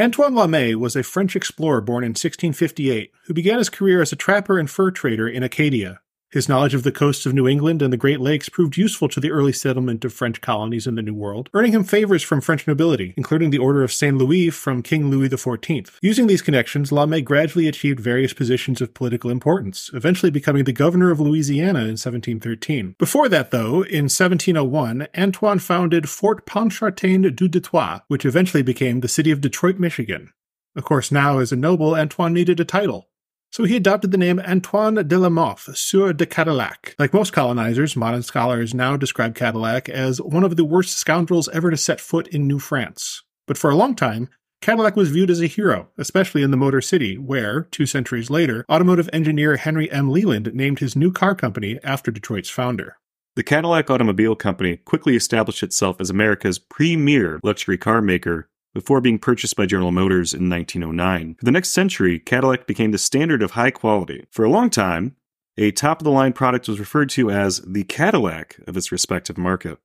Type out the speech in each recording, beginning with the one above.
Antoine Laumet was a French explorer born in 1658 who began his career as a trapper and fur trader in Acadia. His knowledge of the coasts of New England and the Great Lakes proved useful to the early settlement of French colonies in the New World, earning him favors from French nobility, including the Order of Saint Louis from King Louis XIV. Using these connections, Laumet gradually achieved various positions of political importance, eventually becoming the governor of Louisiana in 1713. Before that, though, in 1701, Antoine founded Fort Pontchartrain du Detroit, which eventually became the city of Detroit, Michigan. Of course, now as a noble, Antoine needed a title. So he adopted the name Antoine de la Mothe, Sieur de Cadillac. Like most colonizers, modern scholars now describe Cadillac as one of the worst scoundrels ever to set foot in New France. But for a long time, Cadillac was viewed as a hero, especially in the Motor City, where, two centuries later, automotive engineer Henry M. Leland named his new car company after Detroit's founder. The Cadillac Automobile Company quickly established itself as America's premier luxury car maker before being purchased by General Motors in 1909. For the next century, Cadillac became the standard of high quality. For a long time, a top of the line product was referred to as the Cadillac of its respective market.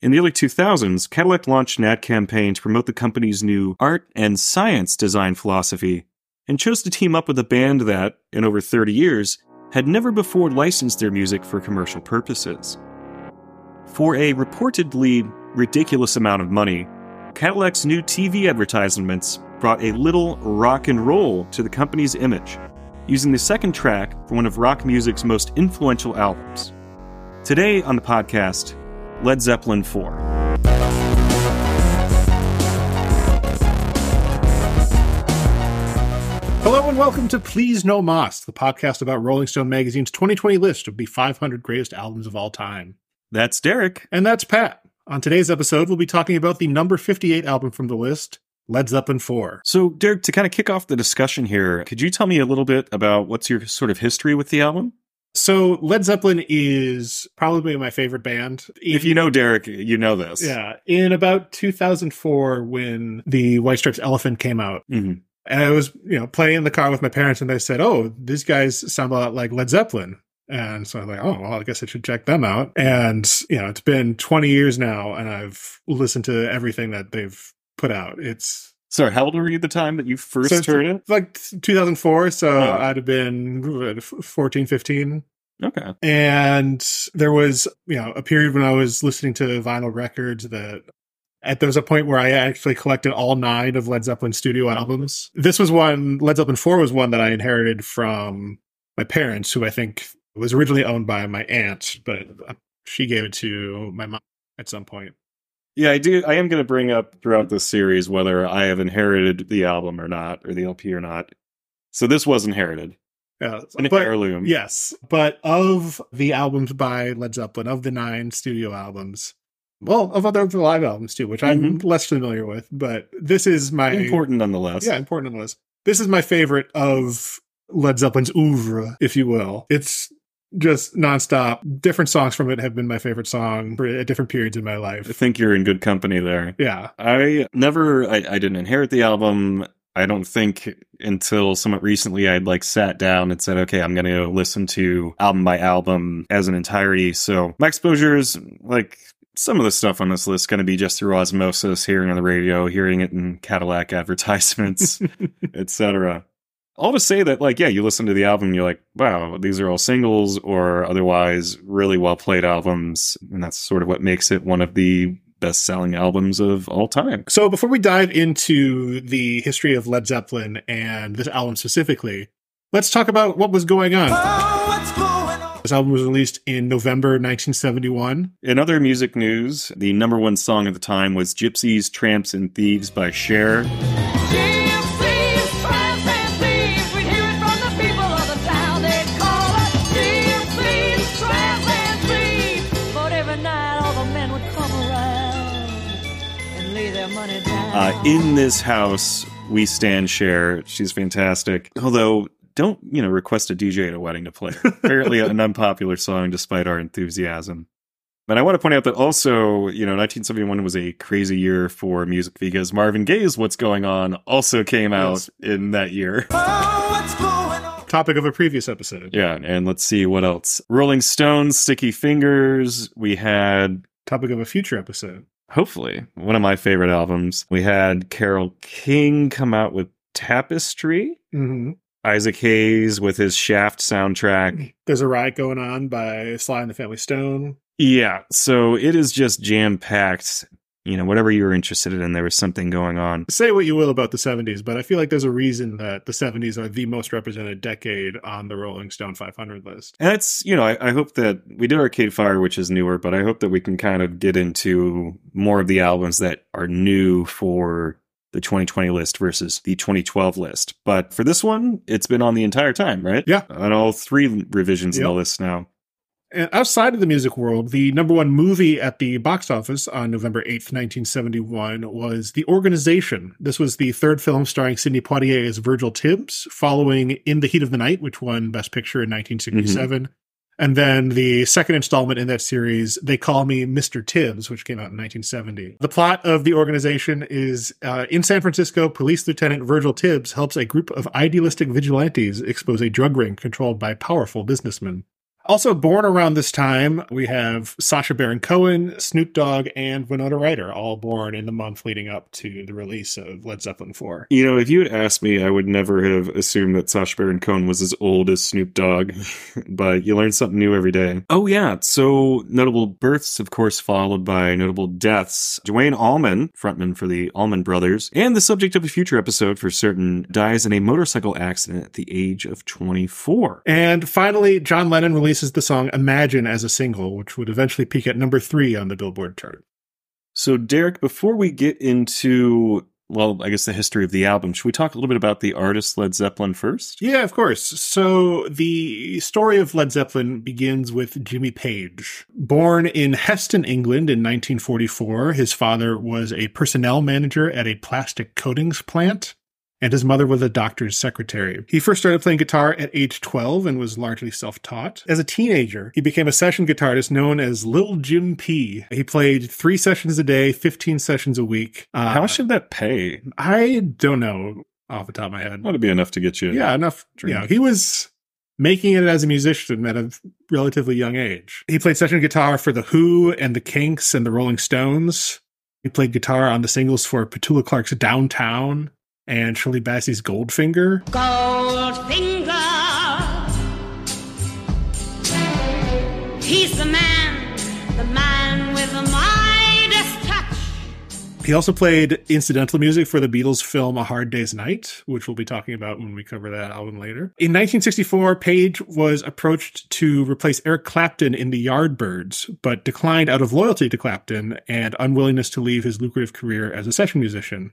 In the early 2000s, Cadillac launched an ad campaign to promote the company's new art and science design philosophy and chose to team up with a band that, in over 30 years, had never before licensed their music for commercial purposes. For a reportedly ridiculous amount of money, Cadillac's new TV advertisements brought a little rock and roll to the company's image, using the second track from one of rock music's most influential albums. Today on the podcast, Led Zeppelin 4. Hello and welcome to Please No Moss, the podcast about Rolling Stone magazine's 2020 list of the 500 greatest albums of all time. That's Derek. And that's Pat. On today's episode, we'll be talking about the number 58 album from the list, Led Zeppelin 4. So, Derek, to kind of kick off the discussion here, could you tell me a little bit about what's your sort of history with the album? So, Led Zeppelin is probably my favorite band. If you know Derek, you know this. Yeah. In about 2004, when the White Stripes Elephant came out, Mhm. and I was, you know, playing in the car with my parents, and they said, "Oh, these guys sound a lot like Led Zeppelin." And so I'm like, "Oh, well, I guess I should check them out." And you know, it's been 20 years now, and I've listened to everything that they've put out. It's Sorry, how old were you at the time that you first so heard it? like 2004, so Oh. I'd have been 14, 15. Okay. And there was, you know, a period when I was listening to vinyl records that at there was a point where I actually collected all nine of Led Zeppelin studio albums. This was one, Led Zeppelin 4 was one that I inherited from my parents, who I think was originally owned by my aunt, but uh, she gave it to my mom at some point. Yeah, I do. I am going to bring up throughout this series whether I have inherited the album or not, or the LP or not. So this was inherited, Yeah, an but- heirloom. Yes, but of the albums by Led Zeppelin, of the nine studio albums, well, of other live albums too, which I'm mm-hmm. less familiar with, but this is my important nonetheless. Yeah, important on the list. This is my favorite of Led Zeppelin's oeuvre, if you will. It's just nonstop. Different songs from it have been my favorite song for at different periods in my life. I think you're in good company there. Yeah, I never, I, I didn't inherit the album. I don't think until somewhat recently I'd like sat down and said, okay, I'm going to listen to album by album as an entirety. So my exposure is like some of the stuff on this list going to be just through osmosis, hearing on the radio, hearing it in Cadillac advertisements, etc. All to say that, like, yeah, you listen to the album, and you're like, wow, these are all singles or otherwise really well played albums. And that's sort of what makes it one of the best selling albums of all time. So before we dive into the history of Led Zeppelin and this album specifically, let's talk about what was going on. This album was released in November 1971. In other music news, the number one song at the time was Gypsies, Tramps, and Thieves by Cher. Gypsies, Uh, in this house, we stand Cher. She's fantastic. Although, don't, you know, request a DJ at a wedding to play. Apparently an unpopular song despite our enthusiasm. But I want to point out that also, you know, 1971 was a crazy year for music because Marvin Gaye's What's Going On also came out Yes. in that year. Topic of a previous episode. yeah, and let's see what else. Rolling Stones, Sticky Fingers. We had Topic of a future episode. Hopefully, one of my favorite albums. We had Carole King come out with Tapestry. hmm Isaac Hayes with his Shaft soundtrack. There's a riot going on by Sly and the Family Stone. Yeah, so it is just jam packed. You know, whatever you were interested in, there was something going on. Say what you will about the 70s, but I feel like there's a reason that the 70s are the most represented decade on the Rolling Stone 500 list. And it's, you know, I, I hope that we did Arcade Fire, which is newer, but I hope that we can kind of get into more of the albums that are new for the 2020 list versus the 2012 list. But for this one, it's been on the entire time, right? Yeah. On all three revisions in the list now. And outside of the music world, the number one movie at the box office on November 8th, 1971 was The Organization. This was the third film starring Sidney Poitier as Virgil Tibbs, following In the Heat of the Night, which won Best Picture in 1967. And then the second installment in that series, They Call Me Mr. Tibbs, which came out in 1970. The plot of the organization is uh, in San Francisco, Police Lieutenant Virgil Tibbs helps a group of idealistic vigilantes expose a drug ring controlled by powerful businessmen. Also born around this time, we have Sacha Baron Cohen, Snoop Dogg, and Winona Ryder, all born in the month leading up to the release of Led Zeppelin 4. You know, if you had asked me, I would never have assumed that Sacha Baron Cohen was as old as Snoop Dogg, but you learn something new every day. Oh, yeah. So, notable births, of course, followed by notable deaths. Duane Allman, frontman for the Allman Brothers, and the subject of a future episode for certain, dies in a motorcycle accident at the age of 24. And finally, John Lennon releases the song Imagine as a single, which would eventually peak at number three on the Billboard chart. So, Derek, before we get into, well, I guess the history of the album, should we talk a little bit about the artist Led Zeppelin first? Yeah, of course. So the story of Led Zeppelin begins with Jimmy Page. Born in Heston, England in 1944, his father was a personnel manager at a plastic coatings plant. And his mother was a doctor's secretary. He first started playing guitar at age 12 and was largely self taught. As a teenager, he became a session guitarist known as Little Jim P. He played three sessions a day, 15 sessions a week. Uh, How much did that pay? I don't know off the top of my head. To be enough to get you. Yeah, enough. Know, he was making it as a musician at a relatively young age. He played session guitar for The Who and The Kinks and The Rolling Stones. He played guitar on the singles for Petula Clark's Downtown and Shirley Bassey's Goldfinger. Goldfinger. He's the man, the man with the Midas touch. He also played incidental music for the Beatles film A Hard Day's Night, which we'll be talking about when we cover that album later. In 1964, Page was approached to replace Eric Clapton in the Yardbirds, but declined out of loyalty to Clapton and unwillingness to leave his lucrative career as a session musician.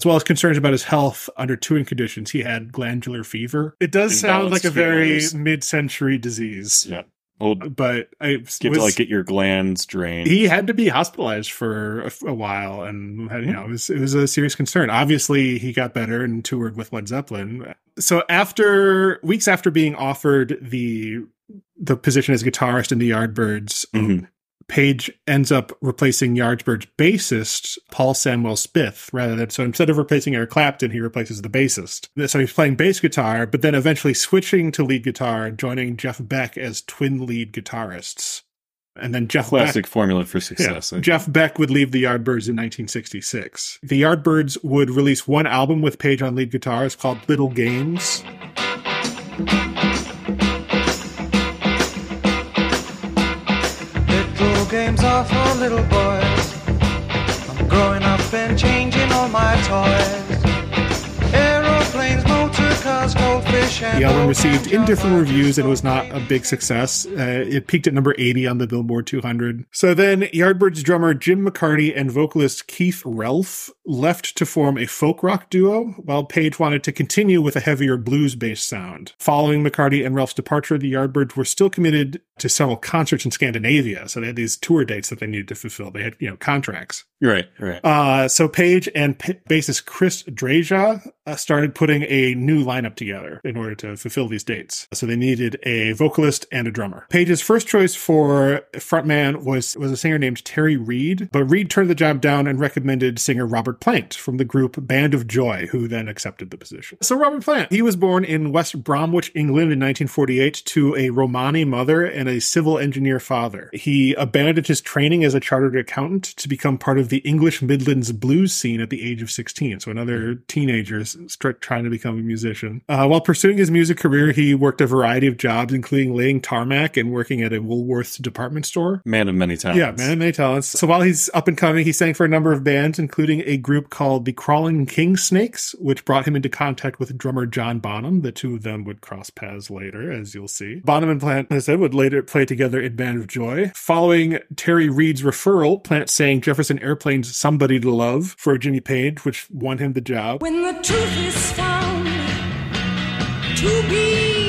As well as concerns about his health under touring conditions, he had glandular fever. It does sound like a very feelings. mid-century disease, Yeah. Old, but I get was- to like get your glands drained. he had to be hospitalized for a, a while and had, you know it was, it was a serious concern obviously he got better and toured with led zeppelin so after weeks after being offered the the position as guitarist in the yardbirds Mhm. Page ends up replacing yardbirds bassist paul samwell-smith rather than so instead of replacing eric clapton he replaces the bassist so he's playing bass guitar but then eventually switching to lead guitar joining jeff beck as twin lead guitarists and then jeff beck Classic formula for success. I- Jeff Beck would leave the Yardbirds in 1966. The Yardbirds would release one album with Page on lead guitar. It's called Little Games. For little boys. I'm growing up and changing all my toys. The album received indifferent reviews and was not a big success. Uh, it peaked at number 80 on the Billboard 200. So then Yardbirds drummer Jim McCarty and vocalist Keith Relf left to form a folk rock duo, while Page wanted to continue with a heavier blues-based sound. Following McCarty and Relf's departure, the Yardbirds were still committed to several concerts in Scandinavia, so they had these tour dates that they needed to fulfill. They had, you know, contracts. Right. Right. Uh, so Page and P- bassist Chris Dreja uh, started putting a new lineup together in order to fulfill these dates. So they needed a vocalist and a drummer. Page's first choice for frontman was was a singer named Terry Reid, but Reid turned the job down and recommended singer Robert Plant from the group Band of Joy, who then accepted the position. So Robert Plant, he was born in West Bromwich, England in 1948 to a Romani mother and a civil engineer father. He abandoned his training as a chartered accountant to become part of the English Midlands blues scene at the age of 16. So another teenager trying to become a musician. Uh, while pursuing his music career, he worked a variety of jobs, including laying tarmac and working at a Woolworths department store. Man of many talents. Yeah, man of many talents. So while he's up and coming, he sang for a number of bands, including a group called the Crawling King Snakes, which brought him into contact with drummer John Bonham. The two of them would cross paths later, as you'll see. Bonham and Plant, as I said, would later play together in Band of Joy. Following Terry Reid's referral, Plant sang Jefferson Airplane's Somebody to Love for Jimmy Page, which won him the job. When the truth is found to be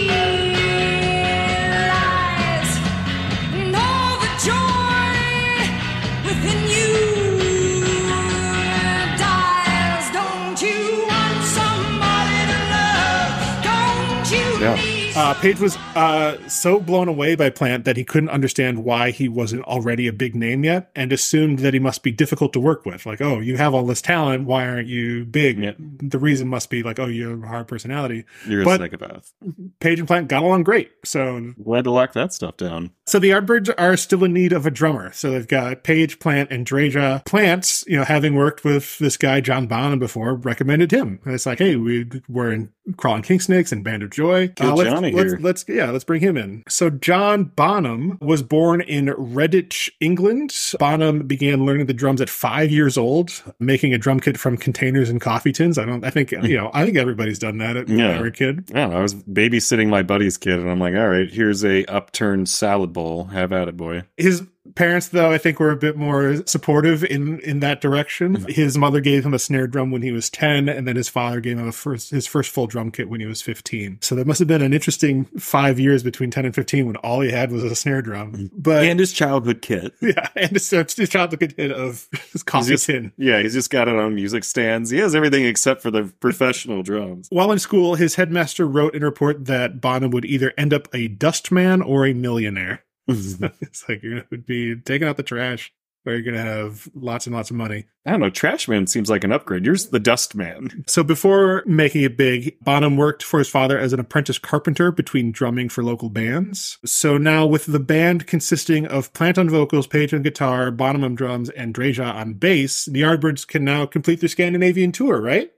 Uh, Page was uh, so blown away by Plant that he couldn't understand why he wasn't already a big name yet and assumed that he must be difficult to work with. Like, oh, you have all this talent. Why aren't you big? Yeah. The reason must be like, oh, you have a hard personality. You're a But- psychopath. Page and Plant got along great. So Glad to lock that stuff down. So the Yardbirds are still in need of a drummer. So they've got Page, Plant, and Dreja. Plants, you know, having worked with this guy John Bonham before, recommended him. And it's like, hey, we were in Crawling King Snakes and Band of Joy. Get let's, Johnny here. let's yeah, let's bring him in. So John Bonham was born in Redditch, England. Bonham began learning the drums at five years old, making a drum kit from containers and coffee tins. I don't. I think hmm. you know. I think everybody's done that at, when Yeah. they were a kid. Yeah. I was babysitting my buddy's kid, and I'm like, all right, here's a upturned salad bowl. Have at it, boy. His parents, though, I think were a bit more supportive in in that direction. Mm-hmm. His mother gave him a snare drum when he was ten, and then his father gave him a first his first full drum kit when he was fifteen. So that must have been an interesting five years between ten and fifteen when all he had was a snare drum. But And his childhood kit. yeah, and a his childhood kit of his coffee tin. Yeah, he's just got it on music stands. He has everything except for the professional drums. While in school, his headmaster wrote in a report that Bonham would either end up a dustman or a millionaire. it's like you're gonna be taking out the trash, or you're gonna have lots and lots of money. I don't know. Trashman seems like an upgrade. You're the dust man. So before making it big, Bonham worked for his father as an apprentice carpenter between drumming for local bands. So now with the band consisting of Plant on vocals, Page on guitar, Bonham on drums, and Dreja on bass, the Yardbirds can now complete their Scandinavian tour, right?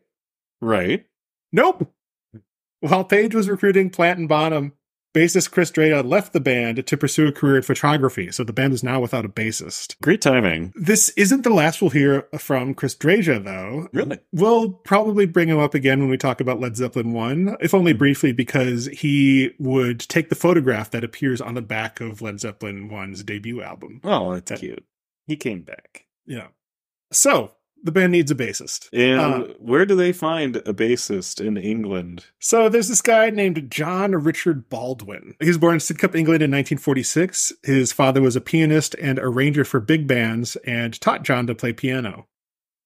Right. Nope. While Page was recruiting Plant and Bonham, bassist Chris Dreja left the band to pursue a career in photography. So the band is now without a bassist. Great timing. This isn't the last we'll hear from Chris Dreja, though. Really? We'll probably bring him up again when we talk about Led Zeppelin 1, if only briefly, because he would take the photograph that appears on the back of Led Zeppelin 1's debut album. Oh, that's cute. He came back. Yeah. So, the band needs a bassist. And Uh, where do they find a bassist in England? So there's this guy named John Richard Baldwin. He was born in Sidcup, England in 1946. His father was a pianist and arranger for big bands and taught John to play piano.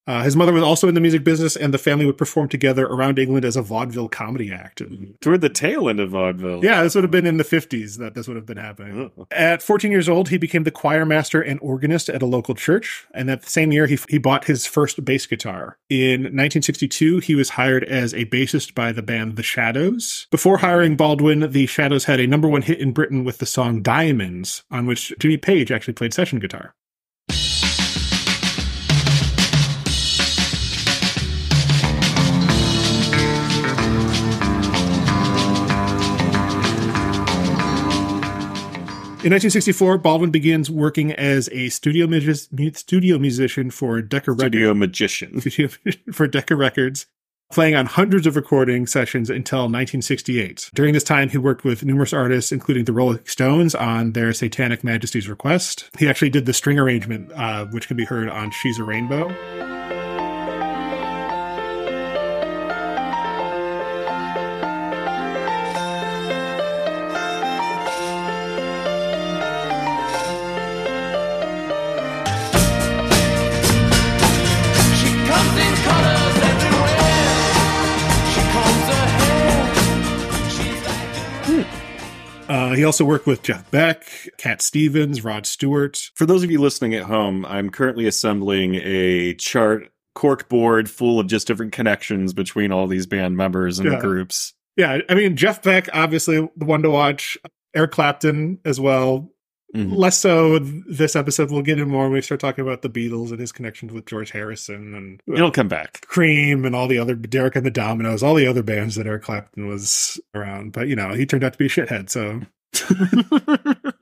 Uh, his mother was also in the music business, and the family would perform together around England as a vaudeville comedy act. Toward the tail end of vaudeville. Yeah, this would have been in the 50s that this would have been happening. Oh. At 14 years old, he became the choir master and organist at a local church. And that same year, he, he bought his first bass guitar. In 1962, he was hired as a bassist by the band The Shadows. Before hiring Baldwin, The Shadows had a number one hit in Britain with the song Diamonds, on which Jimmy Page actually played session guitar. In 1964, Baldwin begins working as a studio, studio musician for Decca Records. Studio magician. studio for Decca Records, playing on hundreds of recording sessions until 1968. During this time, he worked with numerous artists, including the Rolling Stones, on their Satanic Majesties Request. He actually did the string arrangement, uh, which can be heard on She's a Rainbow. He also worked with Jeff Beck, Cat Stevens, Rod Stewart. For those of you listening at home, I'm currently assembling a chart cork board full of just different connections between all these band members and Yeah. groups. Yeah, I mean Jeff Beck, obviously the one to watch. Eric Clapton as well. Mhm. Less so this episode. We'll get in more when we start talking about the Beatles and his connections with George Harrison and It'll come back. Cream and all the other Derek and the Dominos, all the other bands that Eric Clapton was around. But you know, he turned out to be a shithead. So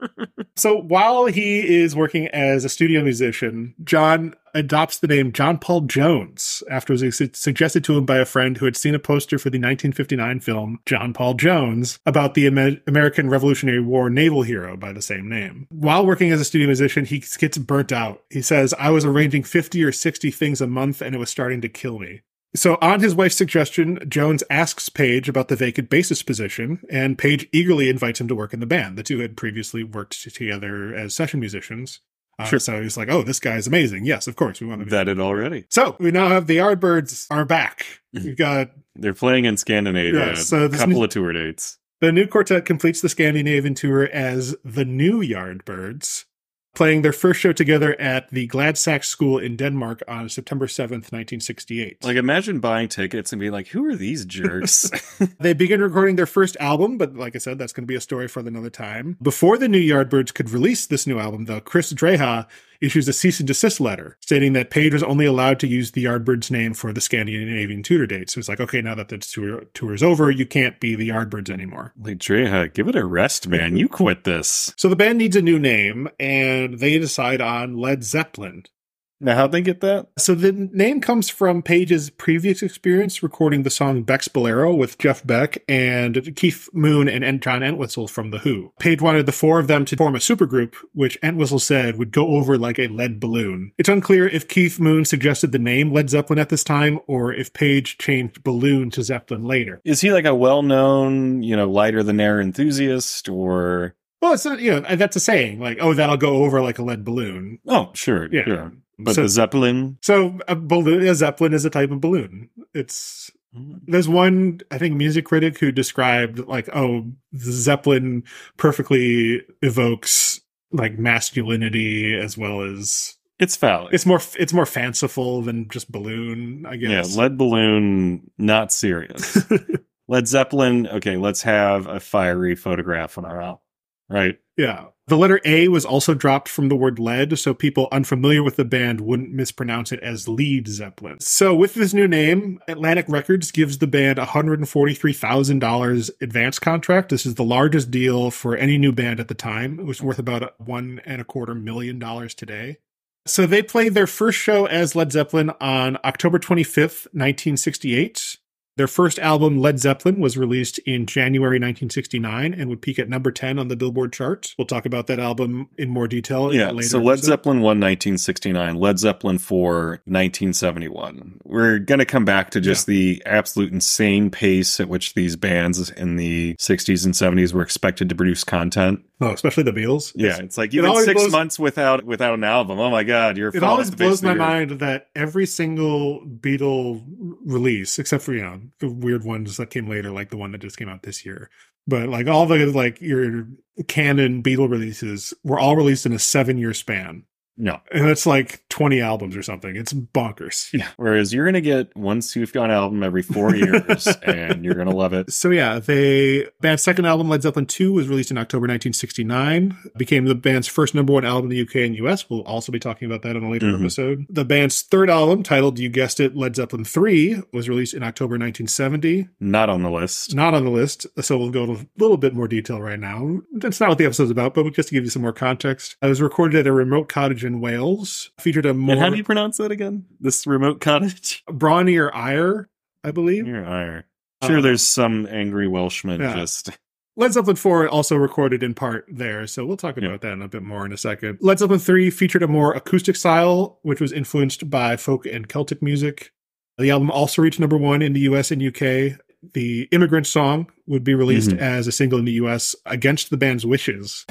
So while he is working as a studio musician, John adopts the name John Paul Jones after it was suggested to him by a friend who had seen a poster for the 1959 film John Paul Jones about the Amer- American Revolutionary War naval hero by the same name. While working as a studio musician, he gets burnt out. He says, I was arranging 50 or 60 things a month and it was starting to kill me. So, on his wife's suggestion, Jones asks Page about the vacant bassist position, and Page eagerly invites him to work in the band. The two had previously worked together as session musicians. Uh, Sure. So he's like, "Oh, this guy's amazing. Yes, of course, we want to." That it already. So we now have the Yardbirds are back. We've got They're playing in Scandinavia. Yeah, so a couple new- of tour dates. the new quartet completes the Scandinavian tour as the New Yardbirds, playing their first show together at the Gladsaxe School in Denmark on September seventh, nineteen sixty-eight. Like, imagine buying tickets and being like, "Who are these jerks?" They begin recording their first album, but like I said, that's going to be a story for another time. Before the new Yardbirds could release this new album, though, Chris Dreja issues a cease and desist letter stating that Page was only allowed to use the Yardbirds name for the Scandinavian tour dates. So it's like, okay, now that the tour, tour is over, you can't be the Yardbirds anymore. like, Dreja, give it a rest, man. You quit this. So the band needs a new name, and they decide on Led Zeppelin. Now, how'd they get that? So the name comes from Page's previous experience recording the song Beck's Bolero with Jeff Beck and Keith Moon and John Entwistle from The Who. Page wanted the four of them to form a supergroup, which Entwistle said would go over like a lead balloon. It's unclear if Keith Moon suggested the name Led Zeppelin at this time or if Page changed balloon to Zeppelin later. Is he like a well-known, you know, lighter than air enthusiast, or? Well, it's not, you know, that's a saying like, oh, that'll go over like a lead balloon. Oh, sure, Yeah. sure. But So- the Zeppelin, So uh, a balloon, a Zeppelin is a type of balloon. It's mm-hmm. there's one I think music critic who described like, oh, the Zeppelin perfectly evokes like masculinity as well as it's phallic. it's more it's more fanciful than just balloon. I guess. yeah, lead balloon, not serious. Led Zeppelin, okay, let's have a fiery photograph on our album, right? yeah. The letter A was also dropped from the word lead, so people unfamiliar with the band wouldn't mispronounce it as Lead Zeppelin. So, with this new name, Atlantic Records gives the band $143,000 advance contract. This is the largest deal for any new band at the time. It was worth about one and a quarter million dollars today. So, they played their first show as Led Zeppelin on October 25th, 1968. Their first album, Led Zeppelin, was released in January 1969 and would peak at number 10 on the Billboard chart. We'll talk about that album in more detail. Yeah, later so Led episode. Zeppelin 1, 1969, Led Zeppelin 4, 1971. We're going to come back to just the absolute insane pace at which these bands in the 60s and 70s were expected to produce content. Oh, especially the Beatles. Yeah, it's like you It six blows- months without without an album. Oh my god, you're It always off the face blows my mind that every single Beatle release, except for you know the weird ones that came later, like the one that just came out this year, but like all the like your canon Beatle releases were all released in a seven-year span, No. and it's like twenty albums or something. It's bonkers. Yeah. Whereas you're gonna get one Sufjan album every four years, and you're gonna love it. So yeah, they band's second album, Led Zeppelin II, was released in October 1969. Became the band's first number one album in the UK and US. We'll also be talking about that in a later Mhm. episode. The band's third album, titled you guessed it, Led Zeppelin III, was released in October 1970. Not on the list. Not on the list, so we'll go into a little bit more detail right now. That's not what the episode's about, but just to give you some more context. It was recorded at a remote cottage in Wales. Featured a more And how do you pronounce that again? This remote cottage? Bron-Yr-Aur, I believe. You're ire. Sure, Uh, there's some angry Welshman yeah. just. Led Zeppelin 4 also recorded in part there, so we'll talk about Yeah. that in a bit more in a second. Led Zeppelin 3 featured a more acoustic style, which was influenced by folk and Celtic music. The album also reached number one in the US and UK. The Immigrant Song would be released Mhm. as a single in the US against the band's wishes.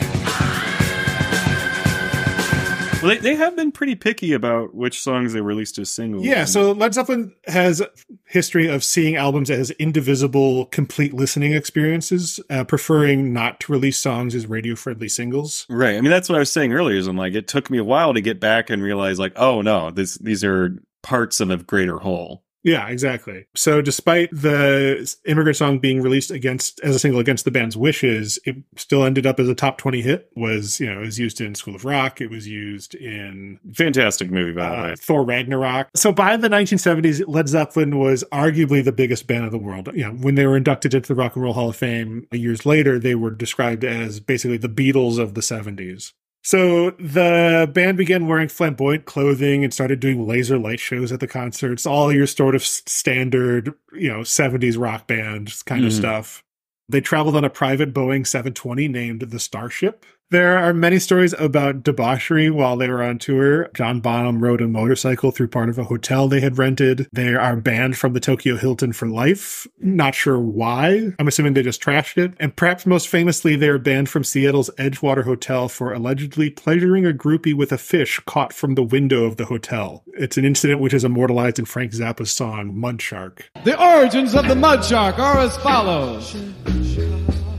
Well, they, they have been pretty picky about which songs they released as singles. Yeah, so Led Zeppelin has a history of seeing albums as indivisible, complete listening experiences, uh, preferring not to release songs as radio-friendly singles. Right. I mean, that's what I was saying earlier. Is I'm like, it took me a while to get back and realize, like, oh no, this these are parts of a greater whole. Yeah, exactly. So, despite the immigrant song being released against as a single against the band's wishes, it still ended up as a top twenty hit. Was you know it was used in School of Rock. It was used in Fantastic movie, by the uh, way. Thor Ragnarok. So by the 1970s, Led Zeppelin was arguably the biggest band in the world. You know, when they were inducted into the Rock and Roll Hall of Fame years later, they were described as basically the Beatles of the 70s. So the band began wearing flamboyant clothing and started doing laser light shows at the concerts, all your sort of standard, you know, 70s rock band kind of Mhm. stuff. They traveled on a private Boeing 720 named the Starship. There are many stories about debauchery while they were on tour. John Bonham rode a motorcycle through part of a hotel they had rented. They are banned from the Tokyo Hilton for life. Not sure why. I'm assuming they just trashed it. And perhaps most famously, they are banned from Seattle's Edgewater Hotel for allegedly pleasuring a groupie with a fish caught from the window of the hotel. It's an incident which is immortalized in Frank Zappa's song Mud Shark. The origins of the mud shark are as follows.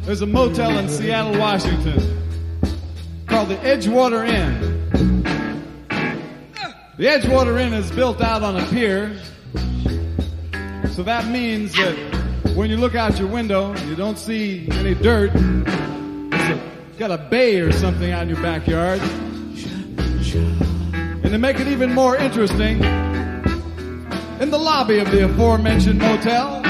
There's a motel in Seattle, Washington called the Edgewater Inn. The Edgewater Inn is built out on a pier. So that means that when you look out your window, you don't see any dirt. A, got a bay or something out in your backyard. And to make it even more interesting, in the lobby of the aforementioned motel,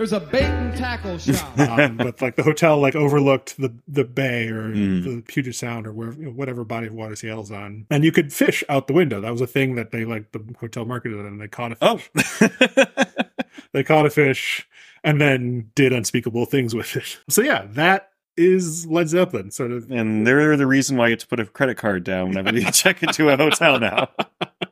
there's a bait and tackle shop. um, but like the hotel like overlooked the the bay or Mm. the Puget Sound or wherever you know, whatever body of water Seattle's on, and you could fish out the window. That was a thing that they like the hotel marketed, and they caught a fish. Oh, They caught a fish and then did unspeakable things with it. So yeah, that is Led Zeppelin. Sort of and they're the reason why you have to put a credit card down whenever you check into a hotel now.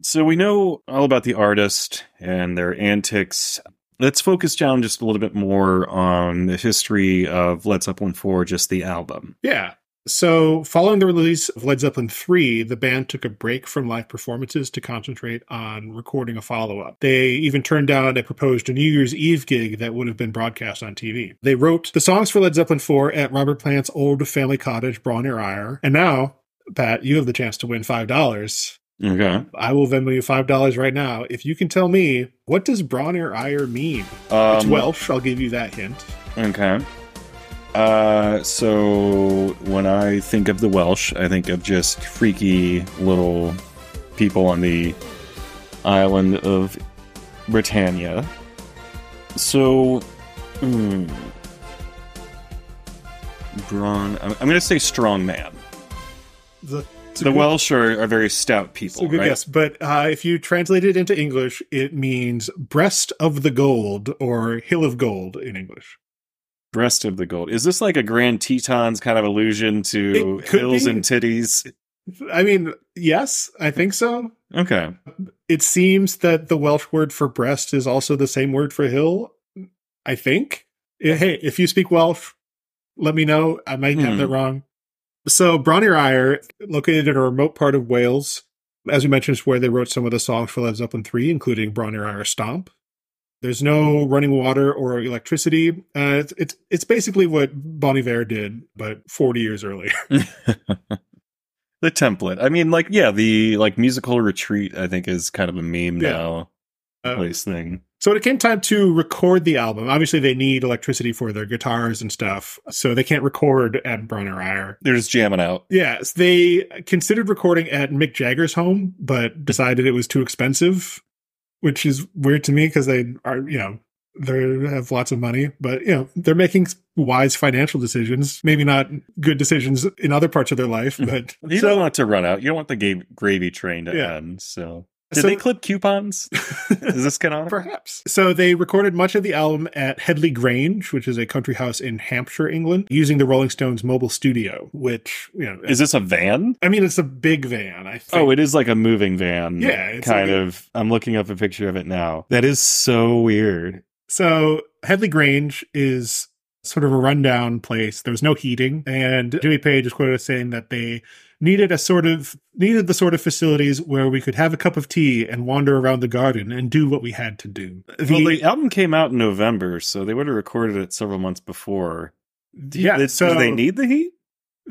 So we know all about the artist and their antics. Let's focus down just a little bit more on the history of Led Zeppelin 4, just the album. Yeah. So, following the release of Led Zeppelin 3, the band took a break from live performances to concentrate on recording a follow up. They even turned down a proposed New Year's Eve gig that would have been broadcast on TV. They wrote the songs for Led Zeppelin 4 at Robert Plant's old family cottage, Bron-Yr-Aur. And now, Pat, you have the chance to win $5. Okay. I will Venmo you $5 right now. If you can tell me, what does Bron-Yr-Aur mean? it's Um, Welsh, I'll give you that hint. Okay. Uh, so when I think of the Welsh, I think of just freaky little people on the island of Britannia. So, hmm. Brawn. I'm, I'm going to say strong man. The, it's The good- Welsh are, are very stout people, good right? guess, but uh, if you translate it into English, it means breast of the gold or hill of gold in English. Breast of the gold. Is this like a Grand Tetons kind of allusion to hills be. and titties? I mean, yes, I think so. Okay. It seems that the Welsh word for breast is also the same word for hill. I think. Hey, if you speak Welsh, let me know. I might have Hmm. that wrong. So, Bron-Yr-Aur, located in a remote part of Wales, as we mentioned, is where they wrote some of the songs for Led Zeppelin 3, including Bron-Y-Aur Stomp. There's no running water or electricity. Uh, it's, it's it's basically what Bon Iver did, but 40 years earlier. the template. I mean, like, yeah, the like musical retreat. I think is kind of a meme Yeah. now Uh, place thing. So when it came time to record the album, obviously they need electricity for their guitars and stuff, so they can't record at Bron-Yr-Aur. They're just jamming out. Yes, they considered recording at Mick Jagger's home, but decided it was too expensive, which is weird to me because they are, you know, they have lots of money, but you know, they're making wise financial decisions. Maybe not good decisions in other parts of their life, mm-hmm. but You don't want it to run out. You don't want the gravy train to Yeah. end. So, did So- they clip coupons? is this canonical? Perhaps. So they recorded much of the album at Headley Grange, which is a country house in Hampshire, England, using the Rolling Stones mobile studio, which, you know, Is this a van? I mean, it's a big van. I think. Oh, it is like a moving van. Yeah, it's kind like of. I'm looking up a picture of it now. That is so weird. So Headley Grange is sort of a rundown place. There was no heating, and Jimmy Page is quoted as saying that they needed a sort of needed the sort of facilities where we could have a cup of tea and wander around the garden and do what we had to do. The, well, the album came out in November, so they would have recorded it several months before. yeah, so do they need the heat?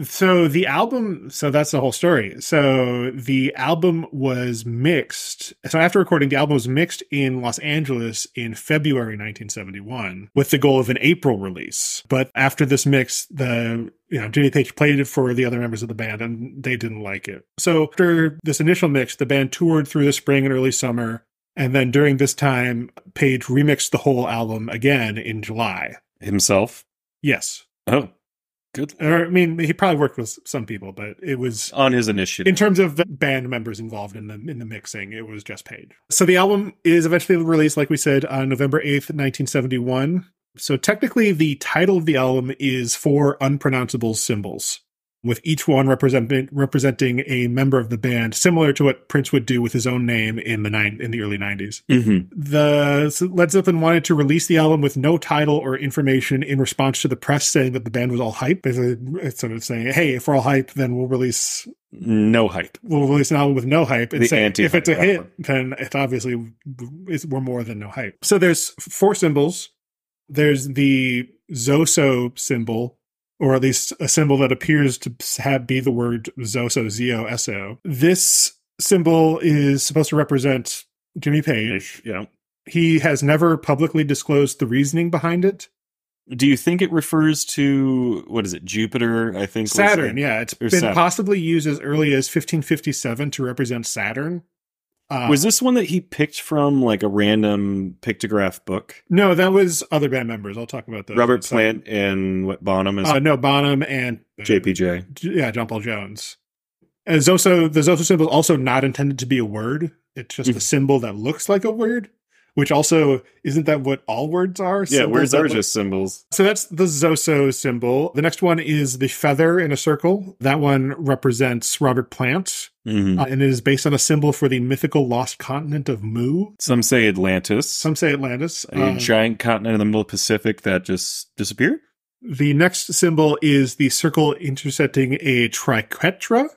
So the album, so that's the whole story. So the album was mixed. So after recording, the album was mixed in Los Angeles in February 1971 with the goal of an April release. But after this mix, the you know Jimmy Page played it for the other members of the band, and they didn't like it. So after this initial mix, the band toured through the spring and early summer. And then during this time, Page remixed the whole album again in July. Himself? Yes. Oh, good. Or, I mean, he probably worked with some people, but it was On his initiative. in terms of the band members involved in the in the mixing, it was just Page. So the album is eventually released, like we said, on November eighth, nineteen seventy one. So technically, the title of the album is Four Unpronounceable Symbols, with each one representing representing a member of the band, similar to what Prince would do with his own name in the nine in the early nineties. Mhm. The so Led Zeppelin wanted to release the album with no title or information in response to the press saying that the band was all hype. It's sort of saying, "Hey, if we're all hype, then we'll release No hype. we'll release an album with no hype and say if it's a hit, then it obviously is we're more than no hype. So there's four symbols. There's the Zoso symbol, or at least a symbol that appears to have be the word Zoso, Z O S O. This symbol is supposed to represent Jimmy Page. Yeah. He has never publicly disclosed the reasoning behind it. Do you think it refers to what is it? Jupiter, I think. Saturn, it? yeah, it's been Saturn. possibly used as early as 1557 to represent Saturn. Uh, Was this one that he picked from like a random pictograph book? No, that was other band members. I'll talk about those. Robert. Plant and what Bonham is Uh, no, Bonham and uh, JPJ. Yeah, John Paul Jones. And Zoso, the Zoso symbol is also not intended to be a word. It's just Mm-hmm. a symbol that looks like a word, which also isn't that what all words are? Yeah, words are look- just symbols. So that's the Zoso symbol. The next one is the feather in a circle. That one represents Robert Plant, Mhm. uh, and it is based on a symbol for the mythical lost continent of Mu. Some say Atlantis, Some say Atlantis. a Uh, giant continent in the middle of the Pacific that just disappeared. The next symbol is the circle intersecting a triquetra,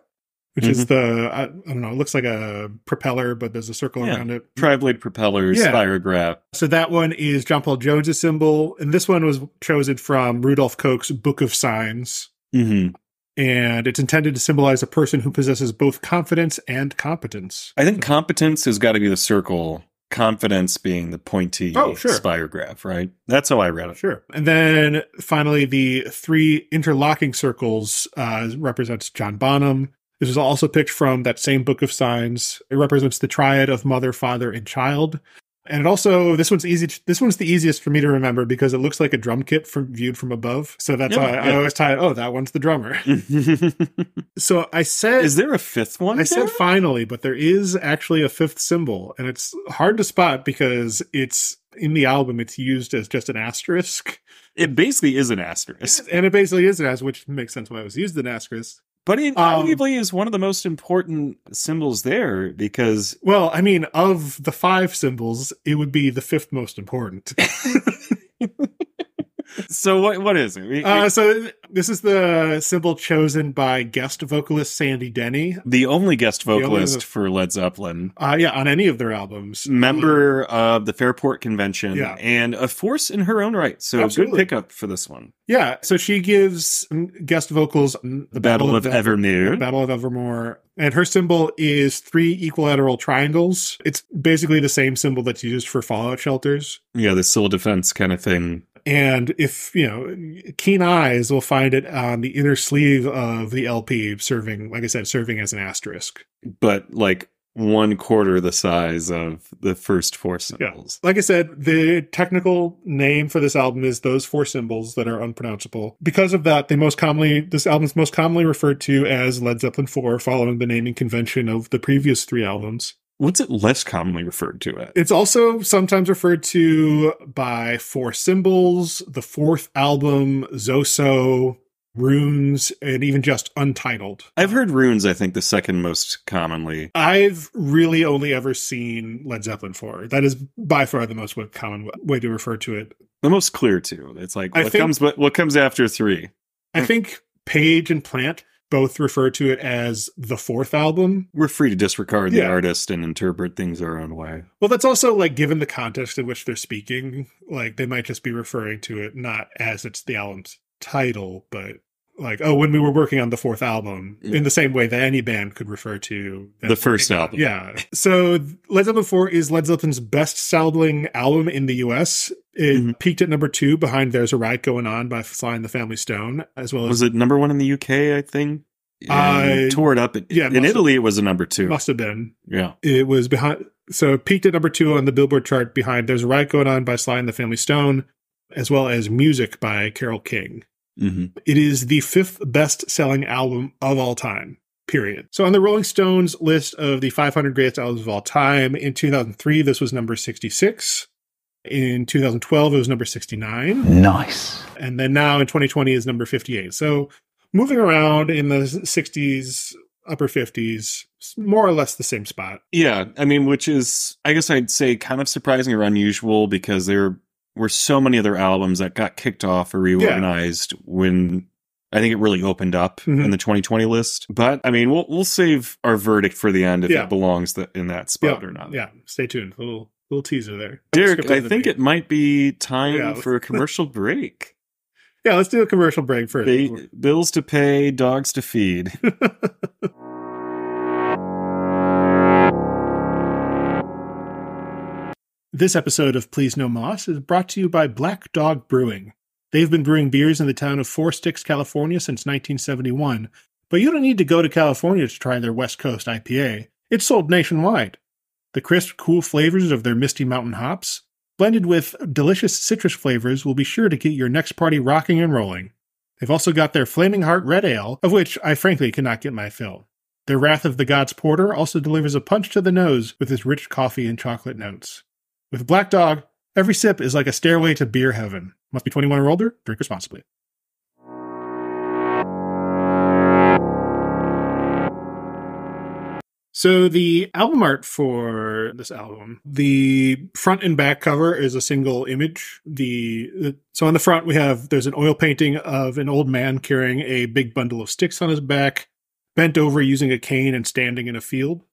which is the I, I don't know. It looks like a propeller, but there's a circle Yeah. around it. Tri-blade propellers, Yeah. spirograph. So that one is John Paul Jones' symbol, and this one was chosen from Rudolf Koch's Book of Signs, hmm and it's intended to symbolize a person who possesses both confidence and competence. I think competence has got to be the circle. Confidence being the pointy Oh, sure. spirograph, right? That's how I read it. Sure. And then finally, the three interlocking circles uh, represents John Bonham. This is also picked from that same book of signs. It represents the triad of mother, father, and child. And it also this one's easy. This one's the easiest for me to remember because it looks like a drum kit from viewed from above. So that's Yeah, why I always tie it. Oh, that one's the drummer. so I said is there a fifth one? I said finally, but there is actually a fifth symbol, and it's hard to spot because it's in the album. It's used as just an asterisk. it basically is an asterisk, And it basically is an asterisk, which makes sense why it was used an asterisk. But it Um, arguably is one of the most important symbols there because Well, I mean, of the five symbols, it would be the fifth most important. so what what is it? We- uh, so this is the symbol chosen by guest vocalist Sandy Denny. the only guest only- vocalist for Led Zeppelin, Uh, yeah, on any of their albums. member of the Fairport Convention, Yeah. and a force in her own right. So Absolutely. good pickup for this one. Yeah, so she gives guest vocals The Battle of Ev- Evermere. Battle of Evermore. And her symbol is three equilateral triangles. It's basically the same symbol that's used for fallout shelters. Yeah, the civil defense kind of thing. And if, you know, keen eyes will find it on the inner sleeve of the LP, serving, like I said, serving as an asterisk. but like one quarter the size of the first four symbols. Like I said, the technical name for this album is those four symbols that are unpronounceable. Because of that, they most commonly, this album is most commonly referred to as Led Zeppelin 4, following the naming convention of the previous three albums. What's it less commonly referred to as? It's also sometimes referred to by four symbols, the fourth album, Zoso, Runes, and even just Untitled. I've heard runes, I think, the second most commonly. I've really only ever seen Led Zeppelin 4. That is by far the most common way to refer to it. The most clear too. It's like I what think- comes what, what comes after three. I think Page and Plant both refer to it as the fourth album. We're free to disregard the artist and interpret things our own way. Well, that's also like given the context in which they're speaking, like they might just be referring to it not as it's the album's title, but like, oh, when we were working on the fourth album, in the same way that any band could refer to The first album. Yeah. So Led Zeppelin 4 is Led Zeppelin's best selling album in the US. It Mhm. peaked at number two behind There's a Riot Going On by Sly and the Family Stone, as well as Was it number one in the UK, I think? I- And tore it up. yeah, in must have- Italy, it was a number two. must have been. Yeah. It was behind, so it peaked at number two on the Billboard chart behind There's a Riot Going On by Sly and the Family Stone, as well as Music by Carole King. Hmm It is the fifth best selling album of all time, period. So on the Rolling Stones list of the 500 greatest albums of all time, in 2003, this was number 66. In 2012, it was number 69. Nice. And then now in 2020 is number 58. So moving around in the 60s, upper 50s, more or less the same spot. Yeah. I mean, which is, I guess I'd say kind of surprising or unusual because there were so many other albums that got kicked off or reorganized when I think it really opened up Mhm. in the 2020 list. But I mean, we'll, we'll save our verdict for the end if Yeah. it belongs th- in that spot yeah, or not. Yeah, stay tuned. A little, little teaser there. Derek, I think it might be time Yeah. for a commercial break. Yeah, let's do a commercial break first. Ba- bills to pay, dogs to feed. This episode of Please No Moss is brought to you by Black Dog Brewing. They've been brewing beers in the town of Four Sticks, California since 1971, but you don't need to go to California to try their West Coast IPA. It's sold nationwide. The crisp, cool flavors of their Misty Mountain hops, blended with delicious citrus flavors, will be sure to get your next party rocking and rolling. They've also got their Flaming Heart Red Ale, of which I frankly cannot get my fill. Their Wrath of the Gods Porter also delivers a punch to the nose with its rich coffee and chocolate notes. With Black Dog, every sip is like a stairway to beer heaven. Must be 21 or older. Drink responsibly. So the album art for this album, the front and back cover is a single image. The so on the front we have there's an oil painting of an old man carrying a big bundle of sticks on his back, bent over using a cane and standing in a field.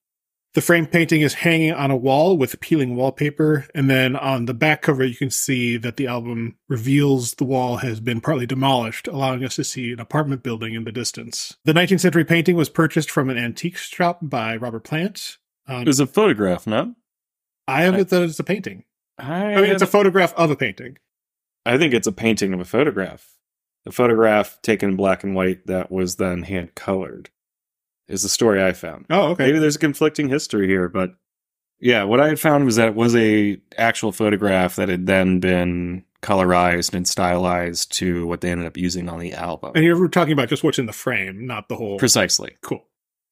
The frame painting is hanging on a wall with peeling wallpaper, and then on the back cover, you can see that the album reveals the wall has been partly demolished, allowing us to see an apartment building in the distance. The 19th century painting was purchased from an antique shop by Robert Plant. Um, It was a photograph, no? I have it that it's a painting. I, I mean, it's a photograph of a painting. I think it's a painting of a photograph. A photograph taken in black and white that was then hand colored is the story I found. Oh, okay. Maybe there's a conflicting history here, but yeah, what I had found was that it was a actual photograph that had then been colorized and stylized to what they ended up using on the album. And you're talking about just what's in the frame, not the whole. Precisely. Cool.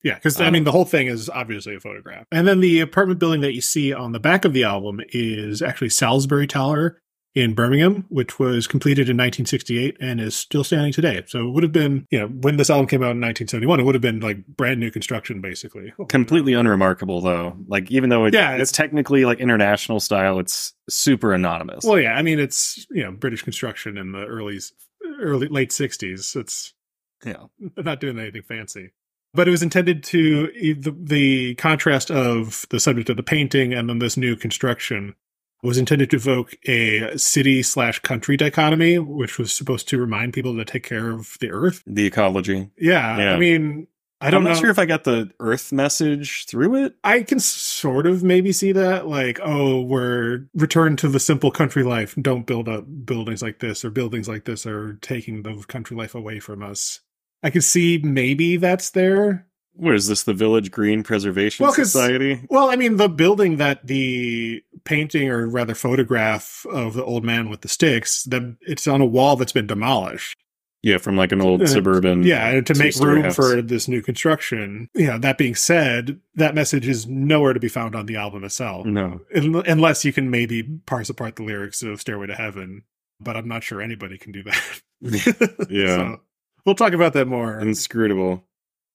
Yeah, because I Um, mean, the whole thing is obviously a photograph. And then the apartment building that you see on the back of the album is actually Salisbury Tower in Birmingham, which was completed in 1968 and is still standing today. So it would have been, you know, when this album came out in 1971, it would have been like brand new construction, basically. Completely unremarkable though. Like even though it, Yeah, it's technically like international style, it's super anonymous. Well, yeah, I mean, it's you know British construction in the early, early late 60s. It's yeah. Not doing anything fancy. But it was intended to the, the contrast of the subject of the painting and then this new construction was intended to evoke a city slash country dichotomy, which was supposed to remind people to take care of the earth. The ecology. Yeah, Yeah. I mean, I don't I'm not know. sure if I got the Earth message through it. I can sort of maybe see that, like, oh, we're return to the simple country life. Don't build up buildings like this, or buildings like this are taking the country life away from us. I can see maybe that's there. What is this? The Village Green Preservation Well, Society? Well, I mean, the building that the painting or rather photograph of the old man with the sticks, that it's on a wall that's been demolished. Yeah, from like an old Uh, suburban. Yeah, to make room house. for this new construction. Yeah, that being said, that message is nowhere to be found on the album itself. No. Un- Unless you can maybe parse apart the lyrics of Stairway to Heaven, but I'm not sure anybody can do that. Yeah. So, we'll talk about that more. Inscrutable.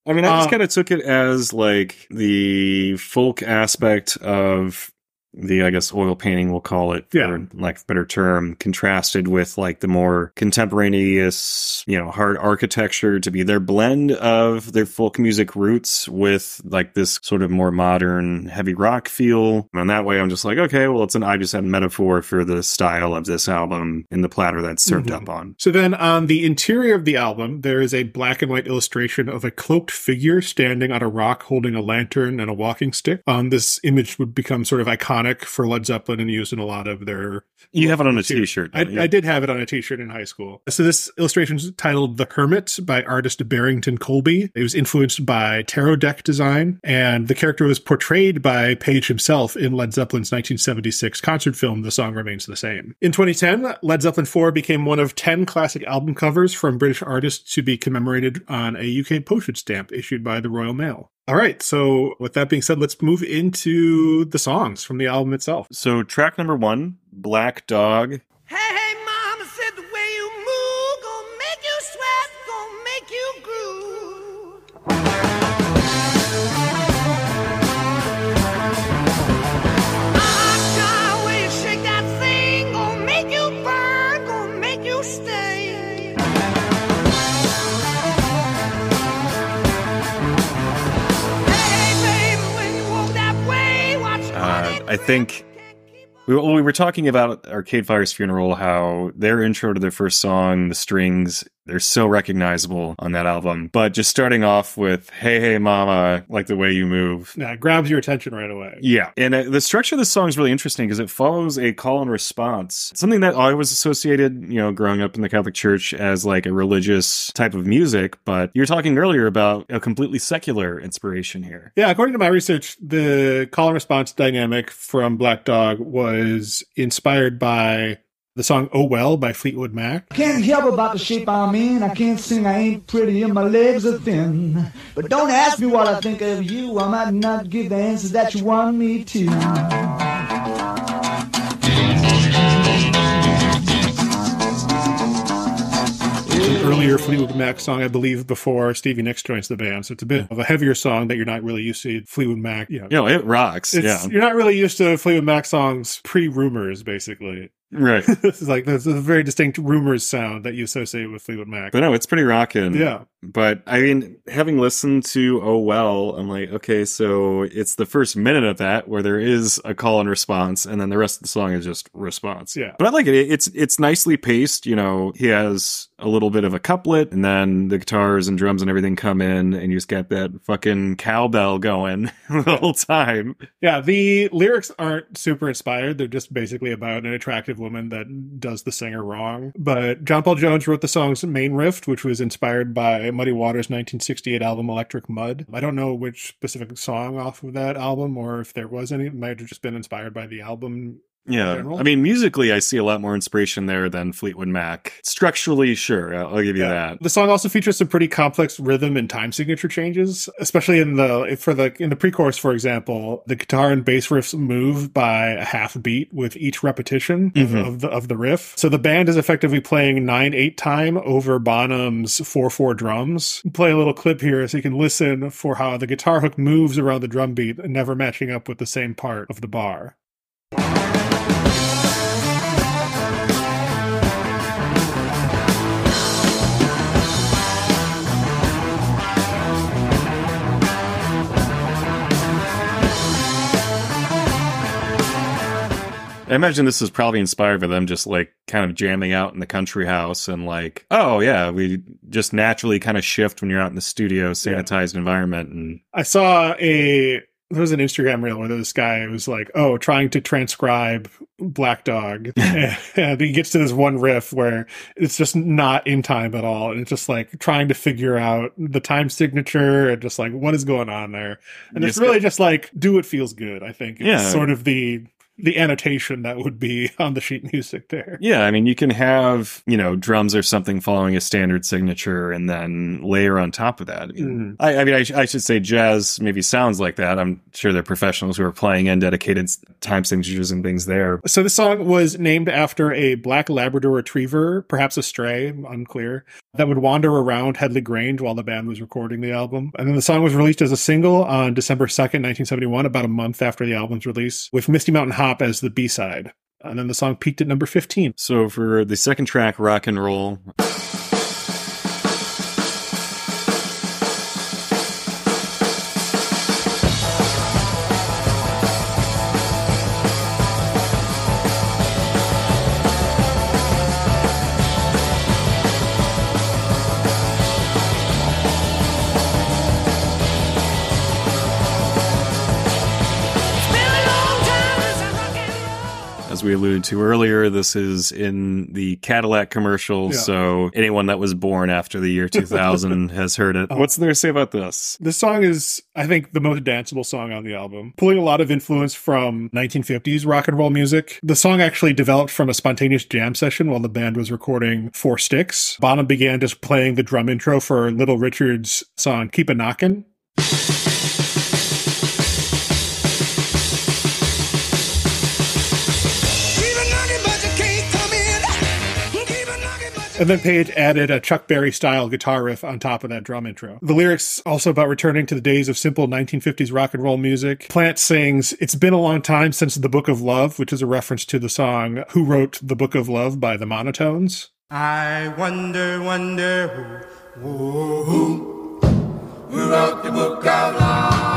I mean, I just Uh, kind of took it as like the folk aspect of the I guess oil painting we'll call it for Yeah. lack of a better term, contrasted with like the more contemporaneous, you know, hard architecture to be their blend of their folk music roots with like this sort of more modern heavy rock feel. And that way I'm just like, okay, well it's an I just had metaphor for the style of this album in the platter that's served Mhm. up on. So then on the interior of the album, there is a black and white illustration of a cloaked figure standing on a rock holding a lantern and a walking stick. Um, this image would become sort of iconic for Led Zeppelin and used in a lot of their You have it on a Too. t-shirt. I? I did have it on a t-shirt in high school. So this illustration is titled The Hermit by artist Barrington Colby. It was influenced by tarot deck design, and the character was portrayed by Page himself in Led Zeppelin's 1976 concert film The Song Remains the Same. In 2010, Led Zeppelin 4 became one of 10 classic album covers from British artists to be commemorated on a UK postage stamp issued by the Royal Mail. All right, so with that being said, let's move into the songs from the album itself. So track number one, Black Dog. Hey, I think we, we were talking about Arcade Fire's funeral, how their intro to their first song, the strings, they're so recognizable on that album. But just starting off with "Hey Hey Mama," like the way you move. Yeah, it grabs your attention right away. Yeah, and uh, the structure of the song is really interesting because it follows a call and response, something that I was associated, you know, growing up in the Catholic Church as like a religious type of music. But you're talking earlier about a completely secular inspiration here. Yeah, according to my research, the call and response dynamic from Black Dog was inspired by the song Oh Well by Fleetwood Mac. Can't help about the shape I'm in. I can't sing, I ain't pretty, and my legs are thin. But don't ask me what I think of you. I might not give the answers that you want me to. An earlier Fleetwood Mac song, I believe, before Stevie Nicks joins the band. So it's a bit of a heavier song that you're not really used to Fleetwood Mac. You know, You know, it rocks. it's, yeah, You're not really used to Fleetwood Mac songs pre Rumours, basically. Right. this is like, there's a very distinct Rumours sound that you associate with Fleetwood Mac. But no, it's pretty rocking. yeah. But I mean, having listened to Oh Well, I'm like, okay, so it's the first minute of that where there is a call and response, and then the rest of the song is just response. Yeah. But I like it. It's it's nicely paced. You know, he has a little bit of a couplet, and then the guitars and drums and everything come in, and you just get that fucking cowbell going the whole time. Yeah, the lyrics aren't super inspired. They're just basically about an attractive woman that does the singer wrong. But John Paul Jones wrote the song's main riff, which was inspired by Muddy Waters' 1968 album Electric Mud. I don't know which specific song off of that album or if there was any. It might have just been inspired by the album Yeah. general? I mean, musically, I see a lot more inspiration there than Fleetwood Mac. Structurally, sure, I'll, give you that. The song also features some pretty complex rhythm and time signature changes, especially in the for the in the pre-chorus, for example. The guitar and bass riffs move by a half beat with each repetition of, Mhm. of the of the riff. So the band is effectively playing nine eight time over Bonham's four four drums. Play a little clip here so you can listen for how the guitar hook moves around the drum beat, never matching up with the same part of the bar. I imagine this is probably inspired by them just like kind of jamming out in the country house and like, oh yeah, we just naturally kind of shift when you're out in the studio, sanitized environment, and I saw a there was an Instagram reel where this guy was like, "Oh, trying to transcribe Black Dog," and he gets to this one riff where it's just not in time at all, and it's just like trying to figure out the time signature and just like what is going on there, and it's really just like do what feels good. I think, it's Yeah. sort of the the annotation that would be on the sheet music there. yeah, I mean, you can have you know drums or something following a standard signature, and then layer on top of that. I mean, Mhm. I, I, mean I, sh- I should say jazz maybe sounds like that. I'm sure there are professionals who are playing in dedicated time signatures and things there. So this song was named after a black Labrador retriever, perhaps a stray, unclear, that would wander around Headley Grange while the band was recording the album. And then the song was released as a single on December 2nd, 1971, about a month after the album's release, with Misty Mountain Hop as the B side. And then the song peaked at number 15. So for the second track, Rock and Roll, we alluded to earlier, this is in the Cadillac commercial. Yeah. So anyone that was born after the year 2000 has heard it. What's there to say about this? This song is, I think, the most danceable song on the album, pulling a lot of influence from 1950s rock and roll music. The song actually developed from a spontaneous jam session while the band was recording Four Sticks. Bonham began just playing the drum intro for Little Richard's song Keep a Knockin'. And then Page added a Chuck Berry style guitar riff on top of that drum intro. The lyrics also about returning to the days of simple 1950s rock and roll music. Plant sings, It's been a long time since the Book of Love, which is a reference to the song Who Wrote the Book of Love by the Monotones. I wonder, wonder who, who, who, who wrote the book of love?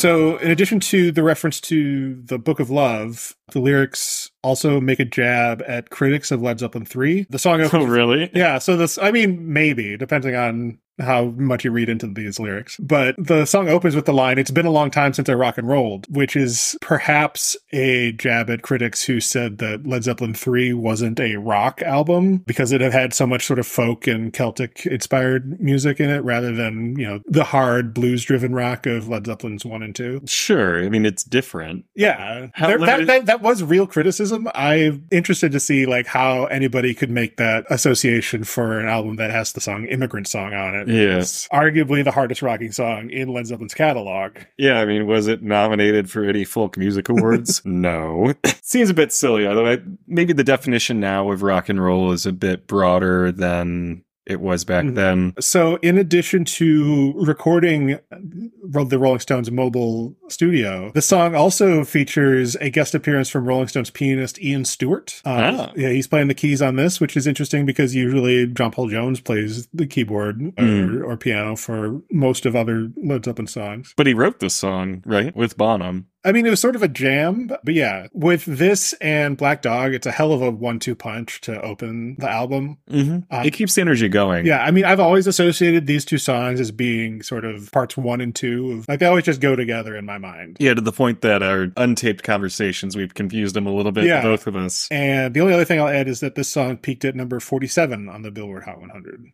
So, in addition to the reference to the Book of Love, the lyrics also make a jab at critics of Led Zeppelin 3. The song Oh, really? Yeah, so this, I mean, maybe, depending on how much you read into these lyrics. But the song opens with the line, It's been a long time since I rock and rolled, which is perhaps a jab at critics who said that Led Zeppelin 3 wasn't a rock album because it had had so much sort of folk and Celtic inspired music in it rather than, you know, the hard blues driven rock of Led Zeppelin's 1 and 2. Sure. I mean, it's different. Yeah, uh, How There- that, that that was real criticism. I'm interested to see like how anybody could make that association for an album that has the song "Immigrant Song" on it. It's arguably the hardest rocking song in Led Zeppelin's catalog. Yeah, I mean, was it nominated for any folk music awards? no. Seems a bit silly, although I, maybe the definition now of rock and roll is a bit broader than it was back Mhm. then. So, in addition to recording the Rolling Stones mobile studio, the song also features a guest appearance from Rolling Stones pianist Ian Stewart. Uh, Ah. Yeah, he's playing the keys on this, which is interesting because usually John Paul Jones plays the keyboard or, Mm. or piano for most of other Led Zeppelin songs. But he wrote this song, right? With Bonham. I mean, it was sort of a jam, but yeah, with this and Black Dog, it's a hell of a one-two punch to open the album. Mm-hmm. Uh, it keeps the energy going. Yeah, I mean, I've always associated these two songs as being sort of parts one and two. Of, like they always just go together in my mind. Yeah, to the point that our untaped conversations, we've confused them a little bit, Yeah. both of us. And the only other thing I'll add is that this song peaked at number 47 on the Billboard Hot 100.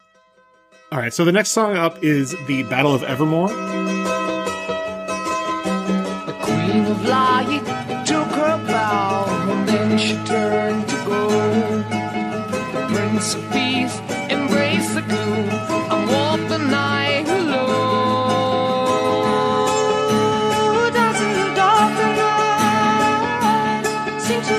All right, so the next song up is The Battle of Evermore. The queen of light took her bow, and then she turned to go. The prince of peace embraced the gloom and walked the night alone. In the dark the night seemed to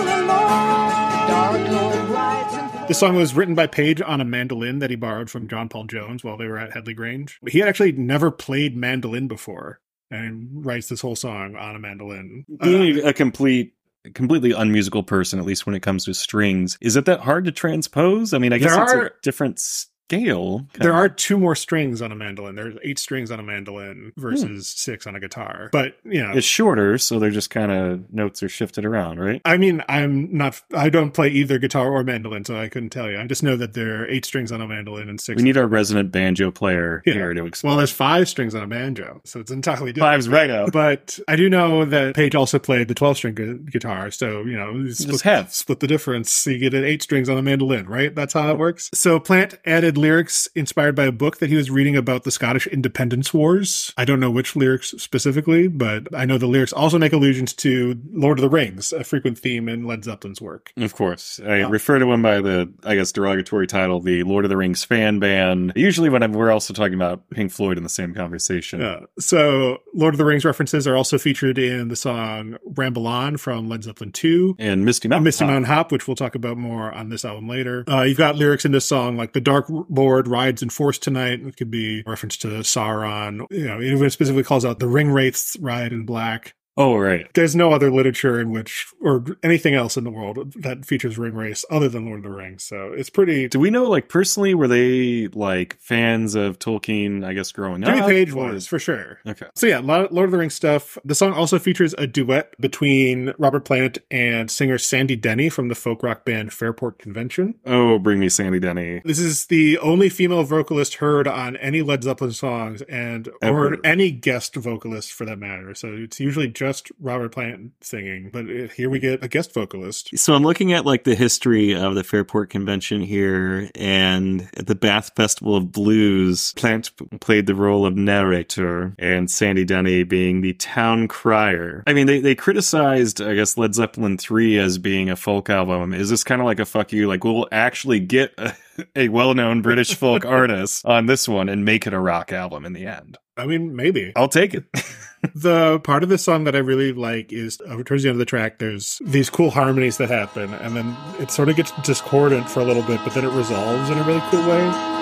This song was written by Page on a mandolin that he borrowed from John Paul Jones while they were at Headley Grange. He had actually never played mandolin before and writes this whole song on a mandolin. Uh, Being a complete, completely unmusical person, at least when it comes to strings, is it that hard to transpose? I mean, I guess it's are- a different scale. There are two more strings on a mandolin. There's eight strings on a mandolin versus hmm. six on a guitar. But, you know, It's shorter, so they're just kind of notes are shifted around, right? I mean, I'm not, I don't play either guitar or mandolin, so I couldn't tell you. I just know that there are eight strings on a mandolin and six. We need our resident banjo player Yeah. here to explain. well, there's five strings on a banjo, so it's entirely different. Five's right out. But I do know that Page also played the 12 string gu- guitar. So, you know, split, half. split the difference. So you get an eight strings on a mandolin, right? That's how it works. So Plant added lyrics inspired by a book that he was reading about the Scottish independence wars. I don't know which lyrics specifically, but I know the lyrics also make allusions to Lord of the Rings, a frequent theme in Led Zeppelin's work. Of course. I refer to him by the, I guess, derogatory title, the Lord of the Rings fan band. Usually when I'm, we're also talking about Pink Floyd in the same conversation. Yeah. So Lord of the Rings references are also featured in the song Ramble On from Led Zeppelin 2. And Misty Mountain. Misty Hop. Mountain Hop, which we'll talk about more on this album later. Uh, you've got lyrics in this song like the dark Lord rides in force tonight. It could be reference to Sauron. You know, it specifically calls out the ring wraiths ride in black. Oh, right. There's no other literature in which, or anything else in the world that features ring wraiths other than Lord of the Rings. So it's pretty. Do we know, like, personally, were they, like, fans of Tolkien, I guess, growing Jimmy up? Page or- was for sure. Okay. So yeah, Lord of the Rings stuff. The song also features a duet between Robert Plant and singer Sandy Denny from the folk rock band Fairport Convention. Oh, bring me Sandy Denny. This is the only female vocalist heard on any Led Zeppelin songs and or any guest vocalist for that matter. So it's usually just Robert Plant singing, but here we get a guest vocalist. So I'm looking at like the history of the Fairport Convention here, and at the Bath Festival of Blues, Plant played the role of narrator, and Sandy Denny being the town crier. I mean, they they criticized, I guess, Led Zeppelin three as being a folk album. Is this kind of like a fuck you? Like we'll actually get a, a well known British folk artist on this one and make it a rock album in the end. I mean, maybe. I'll take it. The part of the song that I really like is uh, towards the end of the track, there's these cool harmonies that happen, and then it sort of gets discordant for a little bit, but then it resolves in a really cool way.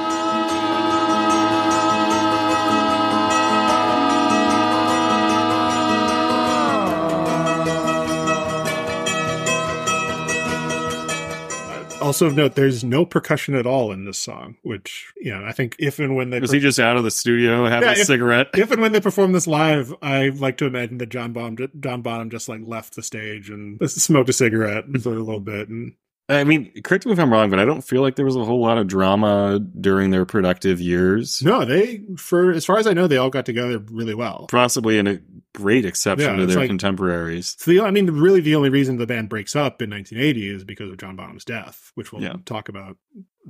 Also of note, there's no percussion at all in this song, which, you know, I think if and when they Was he just out of the studio having Yeah, a if- cigarette? if and when they perform this live, I like to imagine that John Bonham, John Bonham just like left the stage and smoked a cigarette for a little bit. And I mean, correct me if I'm wrong, but I don't feel like there was a whole lot of drama during their productive years. no, they, for as far as I know, they all got together really well. Possibly in a great exception Yeah, to their like- contemporaries. So the, I mean, really, the only reason the band breaks up in 1980 is because of John Bonham's death, which we'll Yeah. talk about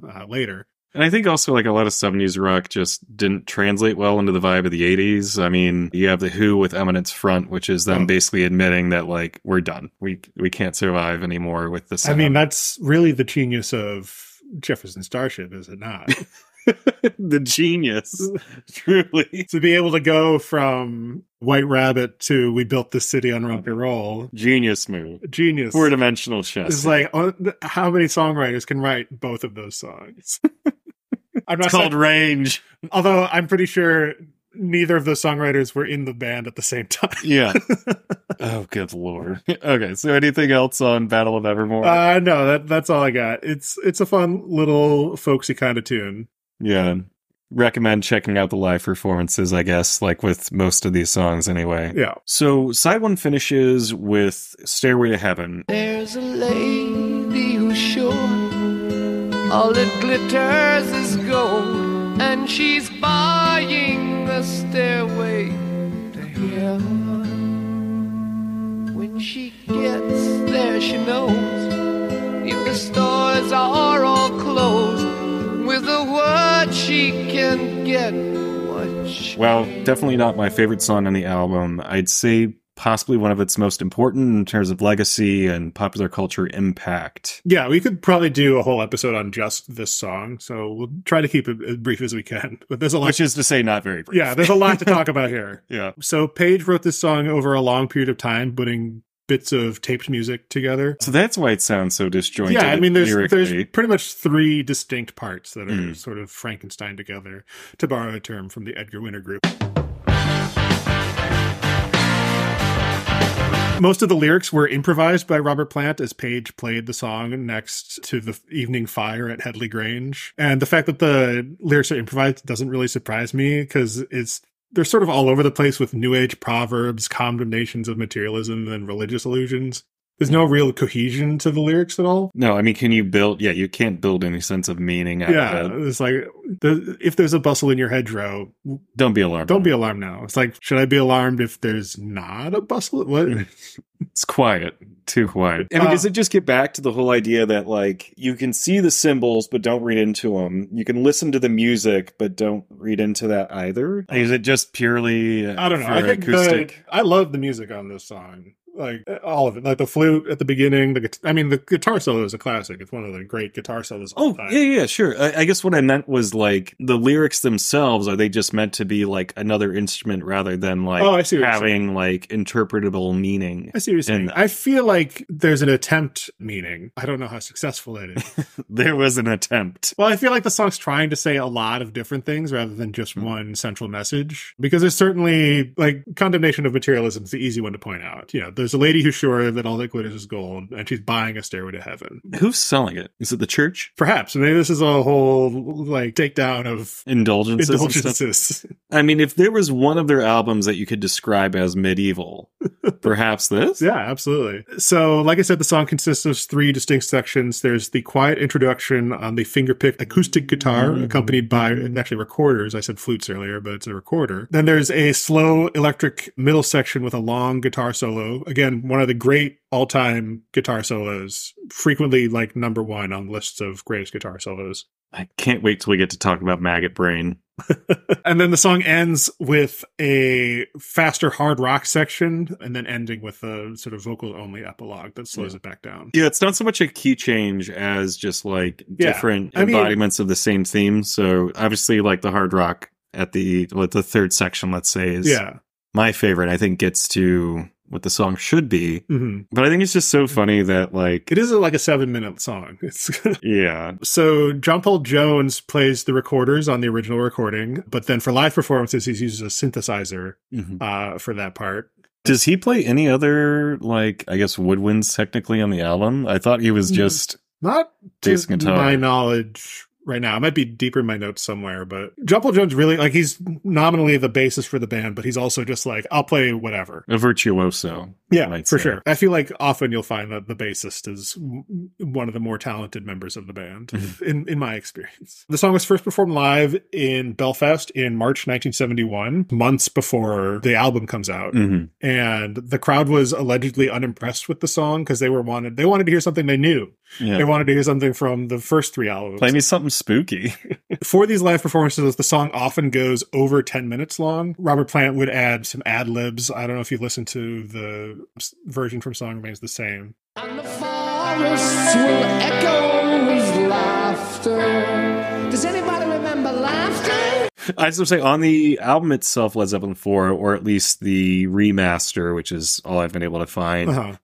uh, later. And I think also like a lot of 70s rock just didn't translate well into the vibe of the 80s. I mean, you have the Who with Eminence Front, which is them Oh. basically admitting that like we're done. We we can't survive anymore with this. I mean, that's really the genius of Jefferson Starship, is it not? the genius, truly to be able to go from White Rabbit to We Built This City on Rock and Roll, genius move. genius. Four dimensional chess. It's like uh, how many songwriters can write both of those songs? I'm not it's called saying, range. although I'm pretty sure neither of those songwriters were in the band at the same time. Yeah. oh, good lord. Okay, so anything else on Battle of Evermore? Uh, no, that that's all I got. It's it's a fun little folksy kind of tune. yeah. Recommend checking out the live performances, I guess, like with most of these songs anyway. Yeah, So, side one finishes with Stairway to Heaven. There's a lady who's sure all that glitters is gold, and she's buying the stairway to heaven. When she gets there, she knows if the stores are all closed, with a word she can get what she Well, definitely not my favorite song on the album. I'd say possibly one of its most important in terms of legacy and popular culture impact. yeah. We could probably do a whole episode on just this song, so we'll try to keep it as brief as we can. But there's a lot. Which is to say, not very brief. yeah, there's a lot to talk about here. Yeah. So Page wrote this song over a long period of time, putting bits of taped music together. So that's why it sounds so disjointed. Yeah, I mean, there's lyrically. there's pretty much three distinct parts that are Mm. sort of Frankenstein together, to borrow a term from the Edgar Winter Group. Most of the lyrics were improvised by Robert Plant as Page played the song next to the evening fire at Headley Grange. And the fact that the lyrics are improvised doesn't really surprise me because it's they're sort of all over the place with new age proverbs, condemnations of materialism, and religious illusions. There's no real cohesion to the lyrics at all. No, I mean, can you build? Yeah, you can't build any sense of meaning. Out Yeah, of it. it's like the, if there's a bustle in your hedgerow, Don't be alarmed. don't be alarmed now. It's like, should I be alarmed if there's not a bustle? What? It's quiet, too quiet. I mean, Uh, does it just get back to the whole idea that like you can see the symbols but don't read into them? You can listen to the music but don't read into that either. Is it just purely? uh, I don't know. for I think acoustic? the, I love the music on this song. Like eh, all of it, like the flute at the beginning. The I mean, the guitar solo is a classic. It's one of the great guitar solos. Oh, time. yeah, yeah, sure. I, I guess what I meant was like the lyrics themselves, are they just meant to be like another instrument rather than like Oh, I see having like interpretable meaning? I see what you're saying. And- I feel like there's an attempt meaning. I don't know how successful it is. There was an attempt. well, I feel like the song's trying to say a lot of different things rather than just hmm. one central message. Because there's certainly like condemnation of materialism is the easy one to point out. You know, there's a lady who's sure that all that glitters is gold and she's buying a stairway to heaven. Who's selling it? Is it the church? Perhaps maybe this is a whole like takedown of Indulgences. indulgences. I mean, if there was one of their albums that you could describe as medieval, perhaps this? Yeah, absolutely. So, like I said, the song consists of three distinct sections. There's the quiet introduction on the finger-picked acoustic guitar, mm-hmm. accompanied by actually recorders. I said flutes earlier, but it's a recorder. Then there's a slow electric middle section with a long guitar solo. Again, one of the great all-time guitar solos, frequently like number one on lists of greatest guitar solos. I can't wait till we get to talk about Maggot Brain. And then the song ends with a faster hard rock section, and then ending with a sort of vocal only epilogue that slows it back down. Yeah, it's not so much a key change as just like Yeah. different I mean- embodiments of the same theme. So obviously, like the hard rock at the the third section, let's say, is Yeah. my favorite. I think gets to what the song should be, hmm but I think it's just so funny that like It is like a seven minute song. It's yeah, so John Paul Jones plays the recorders on the original recording, but then for live performances, he uses a synthesizer Mhm. uh, for that part. Does he play any other like I guess woodwinds technically on the album? I thought he was Mm. just Not to Bass guitar. my knowledge right now. I might be deeper in my notes somewhere, but John Paul Jones really like he's nominally the bassist for the band, but he's also just like I'll play whatever. a virtuoso. Yeah, for say. sure. I feel like often you'll find that the bassist is one of the more talented members of the band, Mm-hmm. in in my experience. The song was first performed live in Belfast in March 1971, months before the album comes out, Mhm. and the crowd was allegedly unimpressed with the song because they were wanted they wanted to hear something they knew. Yeah. They wanted to hear something from the first three albums. Play me something spooky. For these live performances, the song often goes over 10 minutes long. Robert Plant would add some ad libs. I don't know if you've listened to the version from Song Remains the Same. And the forests will echo his laughter. Does anybody remember laughter? I just want to say on the album itself, Led Zeppelin 4, or at least the remaster, which is all I've been able to find, Uh-huh.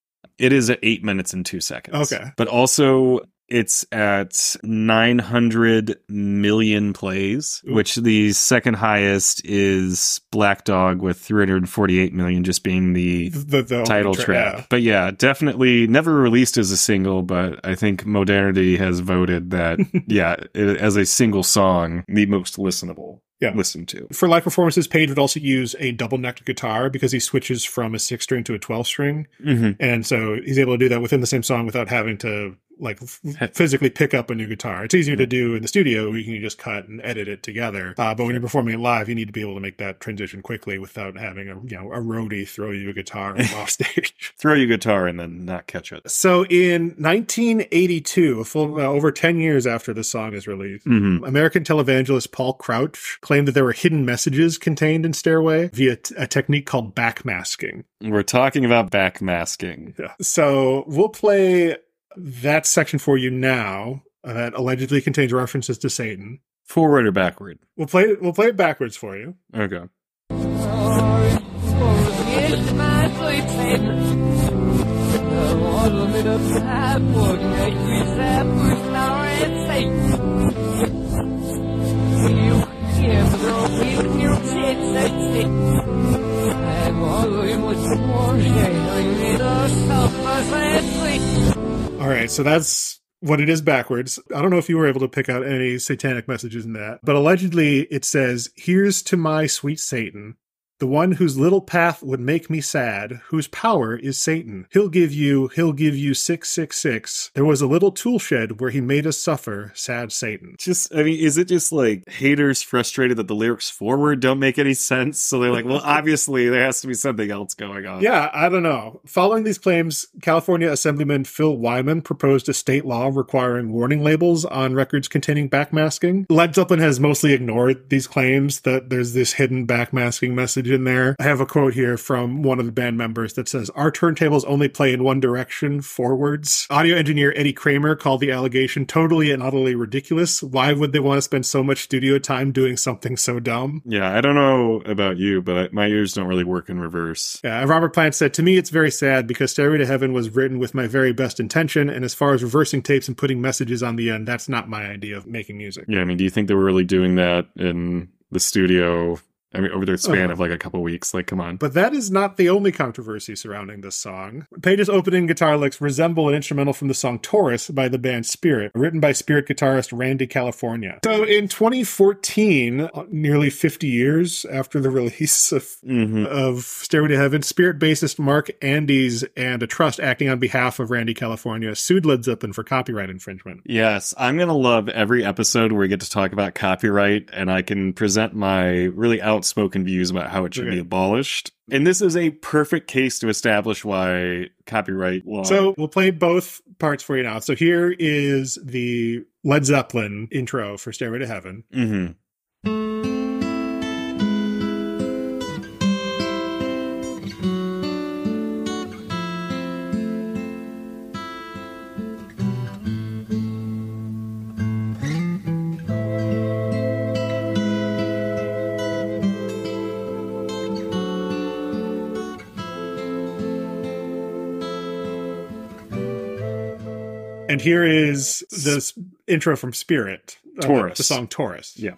It is at eight minutes and two seconds. Okay. But also, it's at 900 million plays, Ooh. which the second highest is Black Dog with 348 million, just being the The, the title tra- track. yeah. But yeah, definitely never released as a single, but I think Modernity has voted that, yeah, it, as a single song, the most listenable. Yeah. listen to. For live performances, Page would also use a double necked guitar because he switches from a six string to a 12 string. Mm-hmm. And so he's able to do that within the same song without having to like physically pick up a new guitar. It's easier to do in the studio. You can just cut and edit it together. Uh, but when you're performing it live, you need to be able to make that transition quickly without having a you know a roadie throw you a guitar off stage. Throw your guitar and then not catch it. So in 1982, a full uh, over 10 years after the song is released, Mm-hmm. American televangelist Paul Crouch claimed that there were hidden messages contained in Stairway via t- a technique called backmasking. We're talking about backmasking. Yeah. So we'll play that section for you now uh, that allegedly contains references to Satan. Forward or backward? We'll play it. We'll play it backwards for you. Okay. All right. So that's what it is backwards. I don't know if you were able to pick out any satanic messages in that, but allegedly it says, "Here's to my sweet Satan." The one whose little path would make me sad, whose power is Satan. He'll give you, he'll give you 666. There was a little tool shed where he made us suffer, sad Satan. Just, I mean, is it just like haters frustrated that the lyrics forward don't make any sense? So they're like, well, obviously there has to be something else going on. Yeah, I don't know. Following these claims, California Assemblyman Phil Wyman proposed a state law requiring warning labels on records containing backmasking. Led Zeppelin has mostly ignored these claims that there's this hidden backmasking messages in there. I have a quote here from one of the band members that says, Our turntables only play in one direction, forwards. Audio engineer Eddie Kramer called the allegation totally and utterly ridiculous. Why would they want to spend so much studio time doing something so dumb? Yeah, I don't know about you, but I, my ears don't really work in reverse. Yeah, Robert Plant said, To me, it's very sad because Stairway to Heaven was written with my very best intention. And as far as reversing tapes and putting messages on the end, that's not my idea of making music. Yeah, I mean, do you think they were really doing that in the studio? I mean, over the span Uh. of like a couple weeks? Like, come on. But that is not the only controversy surrounding this song. Page's opening guitar licks resemble an instrumental from the song Taurus by the band Spirit, written by Spirit guitarist Randy California. So in 2014, uh, nearly 50 years after the release of, Mhm. of Stairway to Heaven, Spirit bassist Mark Andes and a trust acting on behalf of Randy California sued Led Zeppelin for copyright infringement. Yes, I'm going to love every episode where we get to talk about copyright and I can present my really outspoken views about how it should Okay. be abolished. And this is a perfect case to establish why copyright law. So we'll play both parts for you now. So here is the Led Zeppelin intro for Stairway to Heaven. Mhm. Here is this intro from Spirit. uh, Taurus. the song Taurus. Yeah.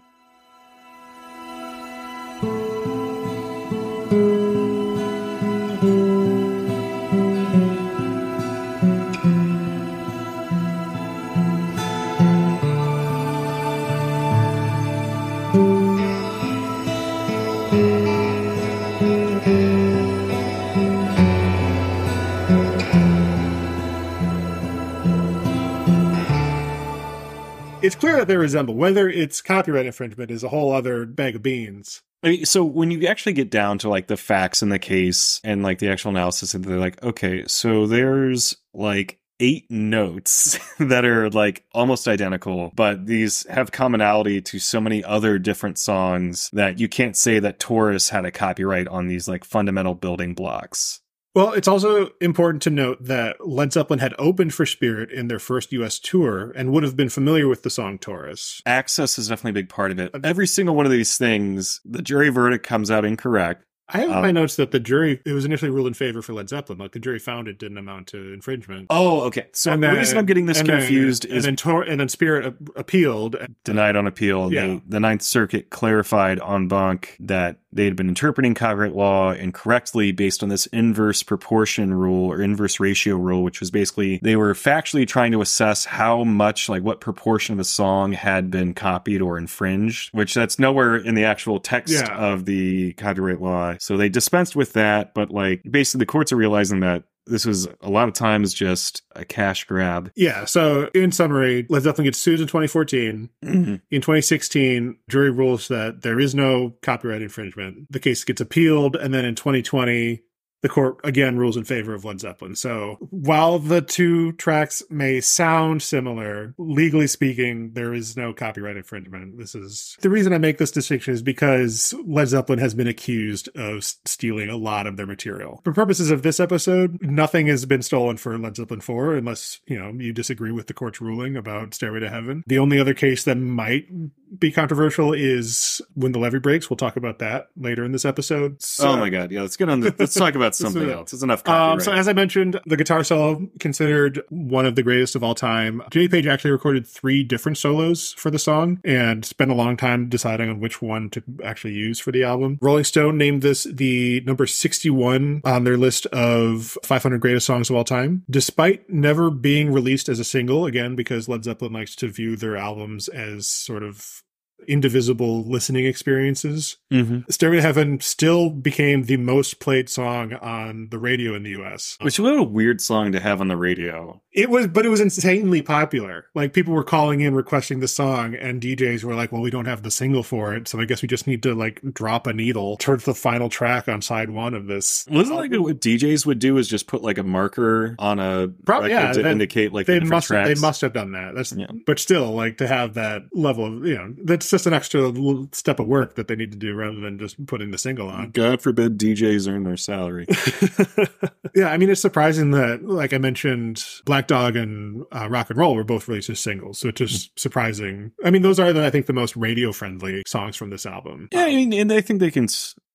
That they resemble. Whether it's copyright infringement is a whole other bag of beans. I mean, so when you actually get down to like the facts in the case and like the actual analysis, and they're like, okay, so there's like eight notes that are like almost identical, but these have commonality to so many other different songs that you can't say that Taurus had a copyright on these like fundamental building blocks. Well, it's also important to note that Led Zeppelin had opened for Spirit in their first US tour and would have been familiar with the song Taurus. Access is definitely a big part of it. Every single one of these things, the jury verdict comes out incorrect. I have in Um, my notes that the jury it was initially ruled in favor for Led Zeppelin. Like the jury found it didn't amount to infringement. Oh, okay. So And the then- reason I'm getting this and then- confused and is then Tor- and then Spirit appealed. denied on appeal. Yeah. They, the Ninth Circuit clarified en banc that they had been interpreting copyright law incorrectly based on this inverse proportion rule or inverse ratio rule, which was basically they were factually trying to assess how much, like what proportion of a song had been copied or infringed, which that's nowhere in the actual text Yeah. of the copyright law. So they dispensed with that, but like basically the courts are realizing that this was a lot of times just a cash grab. Yeah. So in summary, Led Zeppelin gets sued in 2014. Mhm. In 2016, jury rules that there is no copyright infringement. The case gets appealed, and then in 2020, the court again rules in favor of Led Zeppelin. So while the two tracks may sound similar, legally speaking, there is no copyright infringement. This is the reason I make this distinction is because Led Zeppelin has been accused of stealing a lot of their material. For purposes of this episode, nothing has been stolen for Led Zeppelin 4 unless, you know, you disagree with the court's ruling about Stairway to Heaven. The only other case that might be controversial is When the Levee Breaks. We'll talk about that later in this episode. Oh so- oh my god! Yeah, let's get on. The, let's talk about something So- else. There's enough. um, so as I mentioned, the guitar solo considered one of the greatest of all time. Jimmy Page actually recorded three different solos for the song and spent a long time deciding on which one to actually use for the album. Rolling Stone named this the number 61 on their list of 500 greatest songs of all time, despite never being released as a single, again, because Led Zeppelin likes to view their albums as sort of indivisible listening experiences. Mhm. Stairway to Heaven still became the most played song on the radio in the US. Which what a weird song to have on the radio. It was, but it was insanely popular. Like people were calling in requesting the song, and DJs were like, "Well, we don't have the single for it, so I guess we just need to like drop a needle towards the final track on side one of this." Wasn't like what DJs would do is just put like a marker on a Probably, yeah, to that- indicate like they the must tracks. they must have done that. That's Yeah. but still like to have that level of you know that's just an extra little step of work that they need to do rather than just putting the single on. God forbid DJs earn their salary. yeah, I mean, it's surprising that, like I mentioned, Black Dog and uh, Rock and Roll were both released as singles. So it's just surprising. I mean, those are, the, I think, the most radio friendly songs from this album. yeah, I mean, and I think they can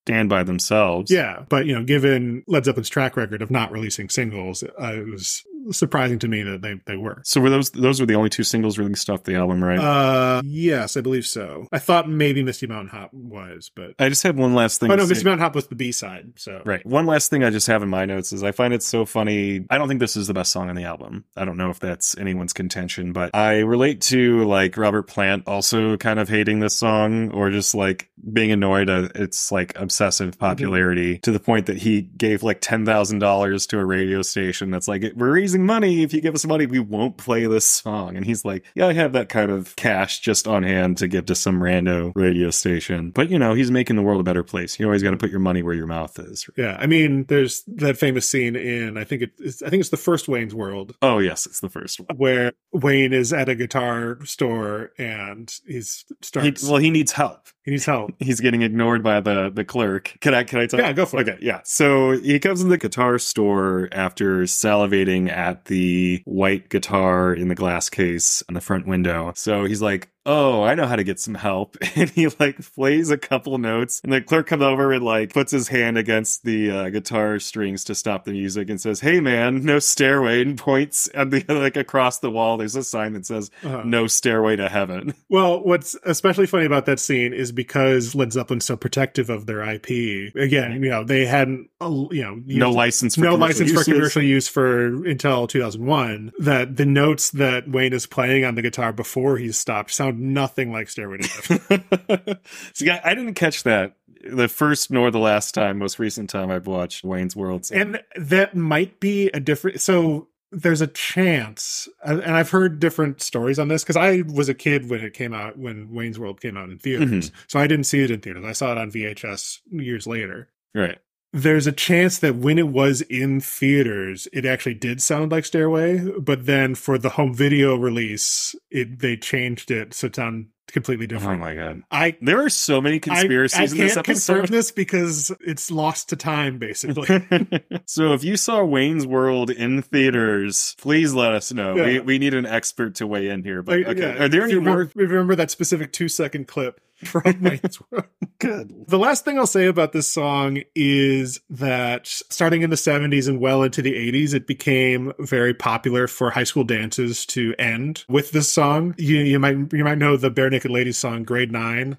stand by themselves. Yeah, but you know, given Led Zeppelin's track record of not releasing singles, uh, it was surprising to me that they, they were. So were those those were the only two singles released off the album, right? Uh, yes, I believe so. I thought maybe Misty Mountain Hop was, but I just had one last thing. oh no. Misty Mountain Hop was the B side. So Right. One last thing I just have in my notes is I find it so funny. I don't think this is the best song on the album. I don't know if that's anyone's contention, but I relate to like Robert Plant also kind of hating this song or just like being annoyed at its like obsessive mm-hmm. popularity to the point that he gave like $10,000 to a radio station that's like, we're raising money. If you give us money, we won't play this song. And he's like, yeah, I have that kind of cash just on hand to give to some rando radio station. But you know, he's making the world a better place. You always got to put your money where your mouth is. Yeah, I mean, there's that famous scene in I think it's I think it's the first Wayne's World Oh, yes, it's the first one. where Wayne is at a guitar store and he's He, well, he needs help. He needs help. He's getting ignored by the the clerk. Can I can I tell? Yeah, go for it. Okay, yeah. So he comes in the guitar store after salivating at the white guitar in the glass case on the front window. So he's like, "Oh, I know how to get some help," and he like plays a couple notes, and the clerk comes over and like puts his hand against the uh, guitar strings to stop the music and says, "Hey, man, no stairway," and points at the like across the wall. There's a sign that says, Uh-huh. "No stairway to heaven." Well, what's especially funny about that scene is because Led Zeppelin's so protective of their IP. Again, you know, they hadn't, uh, you know, No license for no commercial license for commercial use for until 2001. That the notes that Wayne is playing on the guitar before he's stopped sound nothing like Stairway to Heaven. See, I, I didn't catch that the first nor the last time, most recent time I've watched Wayne's World. So- and that might be a different. So there's a chance, and and I've heard different stories on this because I was a kid when it came out, when Wayne's World came out in theaters. Mm-hmm. So I didn't see it in theaters. I saw it on VHS years later. right. There's a chance that when it was in theaters, it actually did sound like Stairway, but then for the home video release, it they changed it so it sounded completely different. Oh different. my god. I There are so many conspiracies I in this can't confirm this because it's lost to time, basically. so if you saw Wayne's World in theaters, please let us know. Yeah. We we need an expert to weigh in here. But Like, okay. yeah, Are there if any more remember, remember that specific two second clip from Wayne's World? good? The last thing I'll say about this song is that starting in the 70s and well into the 80s, it became very popular for high school dances to end with this song. You, you might you might know the Barenaked Ladies song, Grade Nine.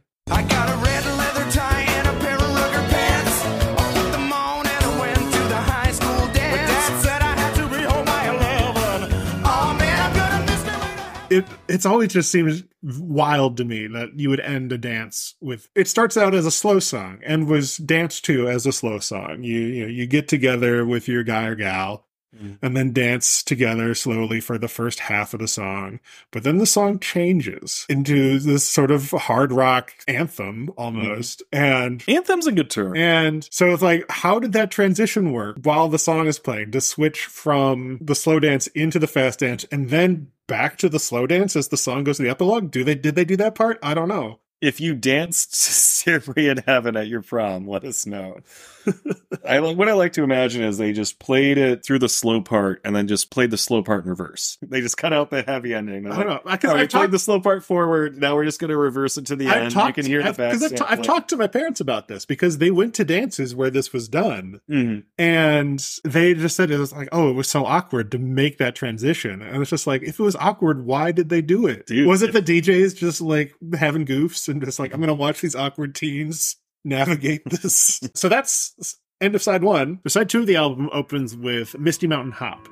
It it's always just seems wild to me that you would end a dance with. It starts out as a slow song and was danced to as a slow song. You you know you get together with your guy or gal. Mm. and then dance together slowly for the first half of the song. But then the song changes into this sort of hard rock anthem mm-hmm. almost. And Anthem's a good term. and so it's like, how did that transition work while the song is playing to switch from the slow dance into the fast dance and then back to the slow dance as the song goes to the epilogue? Do they did they do that part? I don't know. If you danced in Heaven at your prom, let us know. I like what I like to imagine is they just played it through the slow part and then just played the slow part in reverse. They just cut out the heavy ending. They're I don't like, know. "Oh, we I've played the slow part forward. Now we're just going to reverse it to the I've end. talked, you can hear the I've, back. 'cause I've, ta- I've talked to my parents about this because they went to dances where this was done Mhm. and they just said it was like, oh, it was so awkward to make that transition. And it's just like, if it was awkward, why did they do it? Dude. was it the DJs just like having goofs and just like, I'm going to watch these awkward teens navigate this? so that's end of side one. The side two of the album opens with Misty Mountain Hop.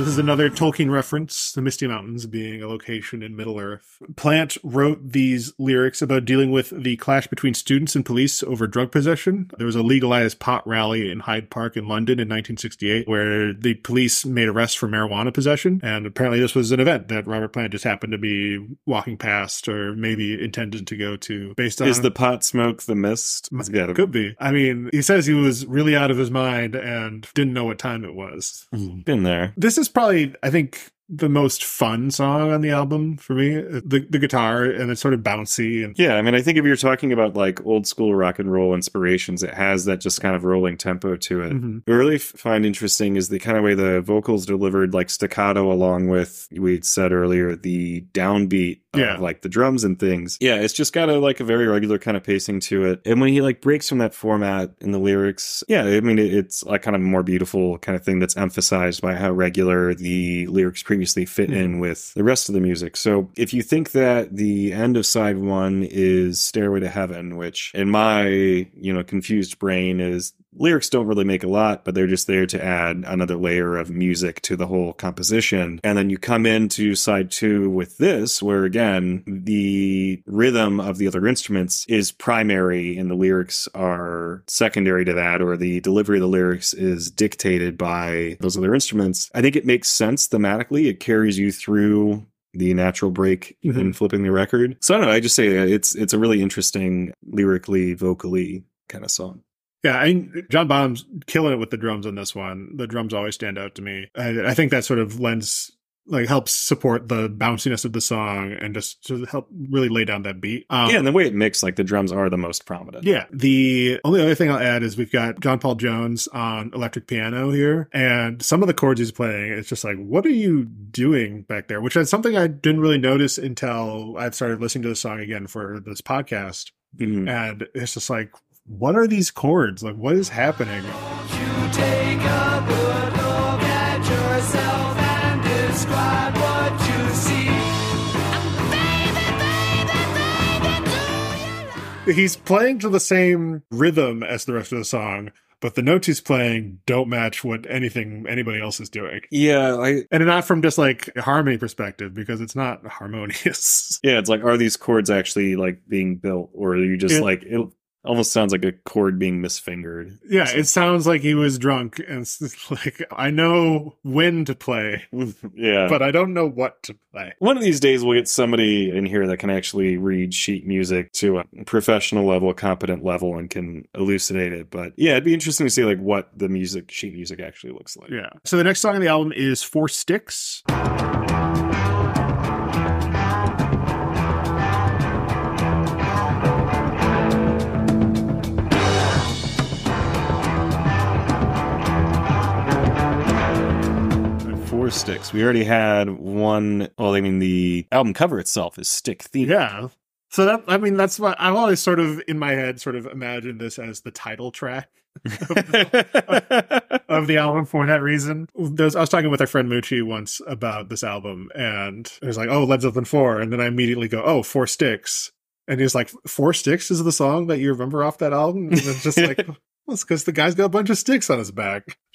This is another Tolkien reference, the Misty Mountains being a location in Middle Earth. Plant wrote these lyrics about dealing with the clash between students and police over drug possession. There was a legalized pot rally in Hyde Park in London in 1968 where the police made arrests for marijuana possession. And apparently this was an event that Robert Plant just happened to be walking past or maybe intended to go to based on Is the pot smoke the mist? Could be. I mean, he says he was really out of his mind and didn't know what time it was. Been there. This is probably, I think, the most fun song on the album for me. The the guitar and it's sort of bouncy and Yeah, I mean, I think if you're talking about like old school rock and roll inspirations, it has that just kind of rolling tempo to it. Mhm. What I really find interesting is the kind of way the vocals delivered like staccato along with, we'd said earlier, the downbeat Yeah. like the drums and things. Yeah, it's just got a like a very regular kind of pacing to it. And when he like breaks from that format in the lyrics, yeah, I mean, it, it's like kind of more beautiful kind of thing that's emphasized by how regular the lyrics previously fit hmm. in with the rest of the music. So if you think that the end of side one is Stairway to Heaven, which in my, you know, confused brain is lyrics don't really make a lot, but they're just there to add another layer of music to the whole composition. And then you come into side two with this, where again, the rhythm of the other instruments is primary and the lyrics are secondary to that, or the delivery of the lyrics is dictated by those other instruments. I think it makes sense thematically. It carries you through the natural break mm-hmm. in flipping the record. So I don't know. I just say it's it's a really interesting lyrically, vocally kind of song. Yeah, I mean, John Bonham's killing it with the drums on this one. The drums always stand out to me. I, I think that sort of lends, like, helps support the bounciness of the song and just to help really lay down that beat. Um, yeah, and the way it mixed, like the drums are the most prominent. Yeah. The only other thing I'll add is we've got John Paul Jones on electric piano here, and some of the chords he's playing, it's just like, what are you doing back there? Which is something I didn't really notice until I've started listening to the song again for this podcast. Mhm. And it's just like, what are these chords? Like, what is happening? Take a good look at yourself and describe what you see. He's playing to the same rhythm as the rest of the song, but the notes he's playing don't match what anything anybody else is doing. Yeah, I And not from just like a harmony perspective, because it's not harmonious. yeah, it's like are these chords actually like being built, or are you just Yeah. like it almost sounds like a chord being misfingered? Yeah, it sounds like he was drunk and like I know when to play, yeah, but I don't know what to play. One of these days, we'll get somebody in here that can actually read sheet music to a professional level, a competent level, and can elucidate it. But yeah, it'd be interesting to see like what the music, sheet music, actually looks like. Yeah. So the next song on the album is Four Sticks. Four sticks. We already had one. Well, I mean, the album cover itself is stick themed. Yeah. So that I mean that's what I've always sort of in my head sort of imagined this as the title track of the album for that reason. There's, I was talking with our friend Moochie once about this album, and it was like, "Oh, Led Zeppelin 4," and then I immediately go, "Oh, Four Sticks," and he's like, Four Sticks is the song that you remember off that album?" And it's just like. Well, it's because the guy's got a bunch of sticks on his back.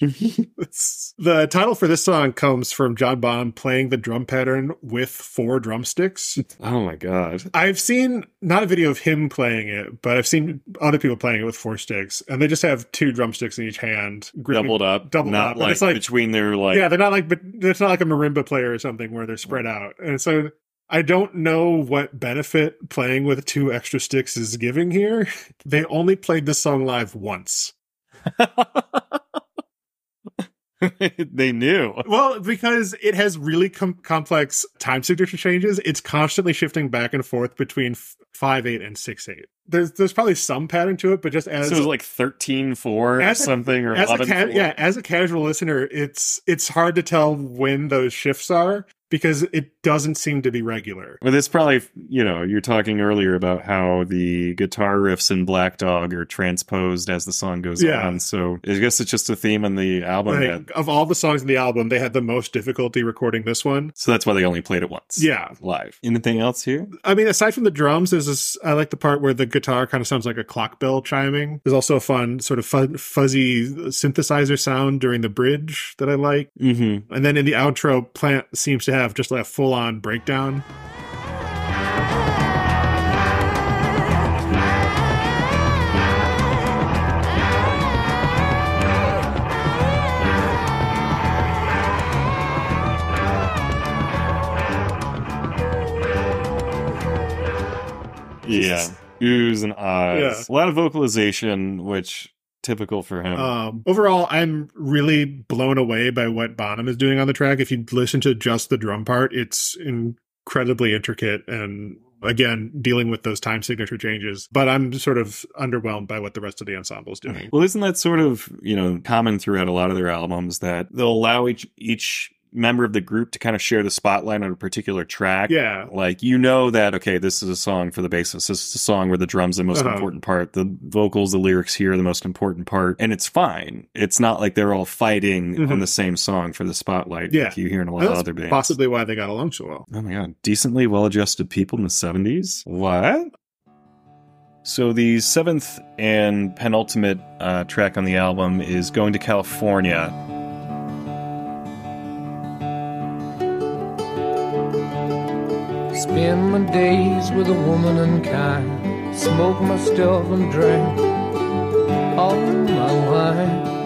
The title for this song comes from John Bonham playing the drum pattern with four drumsticks. oh my god. I've seen not a video of him playing it, but I've seen other people playing it with four sticks, and they just have two drumsticks in each hand, gripping- Doubled up, doubled not up. Like, it's like, between their like. yeah, they're not like, but it's not like a marimba player or something where they're spread out, and so I don't know what benefit playing with two extra sticks is giving here. They only played this song live once. they knew. Well, because it has really com- complex time signature changes, it's constantly shifting back and forth between f- five eight and six eight. There's there's probably some pattern to it, but just as So it was like 13 4 or As a- something, or 11 ca- 4. yeah, as a casual listener, it's it's hard to tell when those shifts are. Because it doesn't seem to be regular. Well, this probably, you know, you're talking earlier about how the guitar riffs in Black Dog are transposed as the song goes Yeah. on. So I guess it's just a theme in the album. Like, of all the songs in the album, they had the most difficulty recording this one. so that's why they only played it once. Yeah. Live. Anything else here? I mean, aside from the drums, there's this. I like the part where the guitar kind of sounds like a clock bell chiming. There's also a fun sort of fun, fuzzy synthesizer sound during the bridge that I like. Mm-hmm. And then in the outro, Plant seems to have just like a full on breakdown. Yeah. Oohs and ahs. Yeah. A lot of vocalization, which typical for him. Um, overall, I'm really blown away by what Bonham is doing on the track. If you listen to just the drum part, it's incredibly intricate and again dealing with those time signature changes. But I'm sort of underwhelmed by what the rest of the ensemble is doing. Well, isn't that sort of you know common throughout a lot of their albums that they'll allow each each member of the group to kind of share the spotlight on a particular track? Yeah. like you know that okay, this is a song for the bassist. This is a song where the drums are the most Uh-huh. important part, the vocals, the lyrics here are the most important part, and it's fine. It's not like they're all fighting on Mhm. the same song for the spotlight. Yeah. like you hear in a lot of other bands. possibly why they got along so well. Oh my god, decently well adjusted people in the 70s? What? So the seventh and penultimate uh, track on the album is Going to California. Spend my days with a woman unkind. Smoke my stuff and drink all my wine.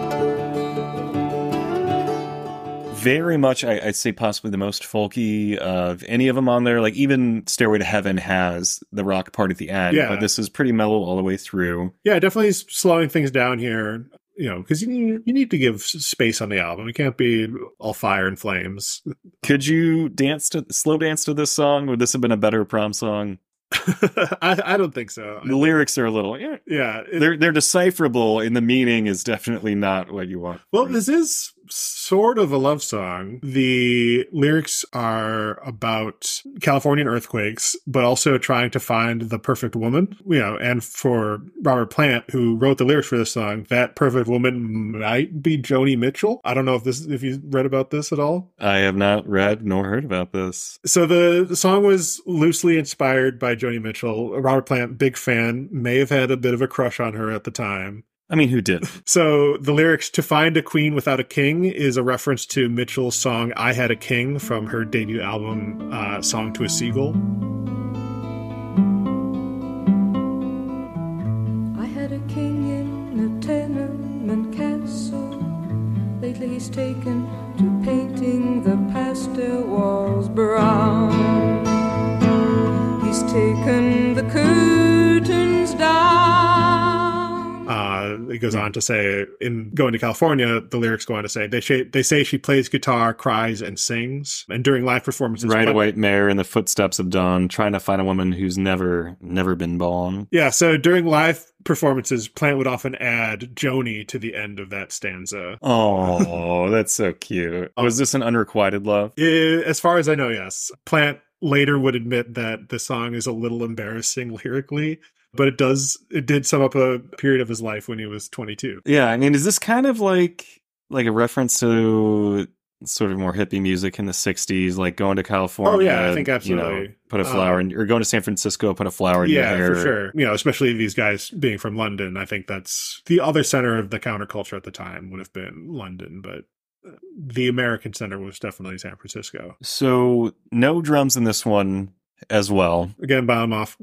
Very much, I, I'd say, possibly the most folky of any of them on there. Like even Stairway to Heaven has the rock part at the end, Yeah. but this is pretty mellow all the way through. Yeah, definitely slowing things down here. You know, because you need, you need to give space on the album. It can't be all fire and flames. Could you dance to slow dance to this song? Would this have been a better prom song? I, I don't think so. The lyrics are a little, yeah, Yeah, it- they're they're decipherable, and the meaning is definitely not what you want. Well, this is sort of a love song. The lyrics are about Californian earthquakes, but also trying to find the perfect woman. You know, and for Robert Plant, who wrote the lyrics for this song, that perfect woman might be Joni Mitchell. I don't know if this if you read about this at all. I have not read nor heard about this. So the, the song was loosely inspired by Joni Mitchell. Robert Plant, big fan, may have had a bit of a crush on her at the time. I mean, who did? So the lyrics "To find a queen without a king" is a reference to Mitchell's song "I Had a King" from her debut album, uh, "Song to a Seagull." I had a king in a tenement castle. Lately he's taken to painting the pastel walls brown. He's taken the curtains Uh, it goes on to say, in going to California, the lyrics go on to say they sh- they say she plays guitar, cries, and sings, and during live performances, Ride a white mare in the footsteps of dawn, trying to find a woman who's never, never been born. Yeah, so during live performances, Plant would often add Joni to the end of that stanza. Oh, that's so cute. Was this an unrequited love? Eh, As far as I know, yes. Plant later would admit that the song is a little embarrassing lyrically, but it does it did sum up a period of his life when he was 22. Yeah, I mean, is this kind of like like a reference to sort of more hippie music in the '60s, like going to California? Oh, yeah, I think You absolutely. know, put a flower in, or going to San Francisco, put a flower in your Yeah, hair. for sure. You know, especially these guys being from London, I think that's the other center of the counterculture at the time would have been London, but uh, the American center was definitely San Francisco. So no drums in this one as well, Again, Bonham off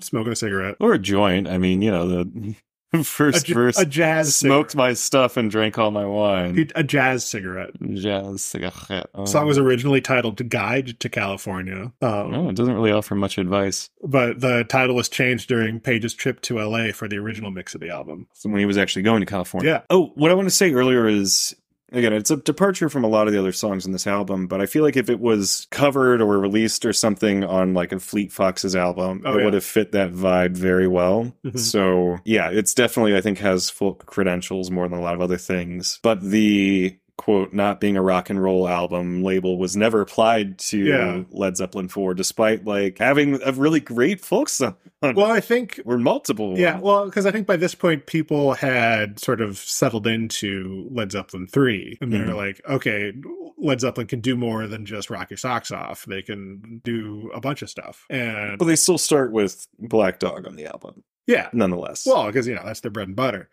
smoking a cigarette. or a joint. I mean, you know, the A, first j- verse a jazz smoked cigarette. my stuff and drank all my wine. a jazz cigarette. Jazz cigarette. Oh. Song was originally titled "Guide to California," um, Oh, it doesn't really offer much advice. but the title was changed during Page's trip to LA for the original mix of the album. So when he was actually going to California. Yeah. Oh, what I want to say earlier is again, it's a departure from a lot of the other songs in this album, but I feel like if it was covered or released or something on like a Fleet Foxes album, Oh, it yeah. would have fit that vibe very well. Mhm. So yeah, it's definitely I think has folk credentials more than a lot of other things. But the quote not being a rock and roll album label was never applied to Yeah. Led Zeppelin 4 despite like having a really great folk song. Well, I think Or multiple. Yeah, ones. well, because I think by this point people had sort of settled into Led Zeppelin three, and they're Mhm. like, okay, Led Zeppelin can do more than just rock your socks off. They can do a bunch of stuff, and But they still start with Black Dog on the album, yeah, nonetheless. well, because you know that's their bread and butter.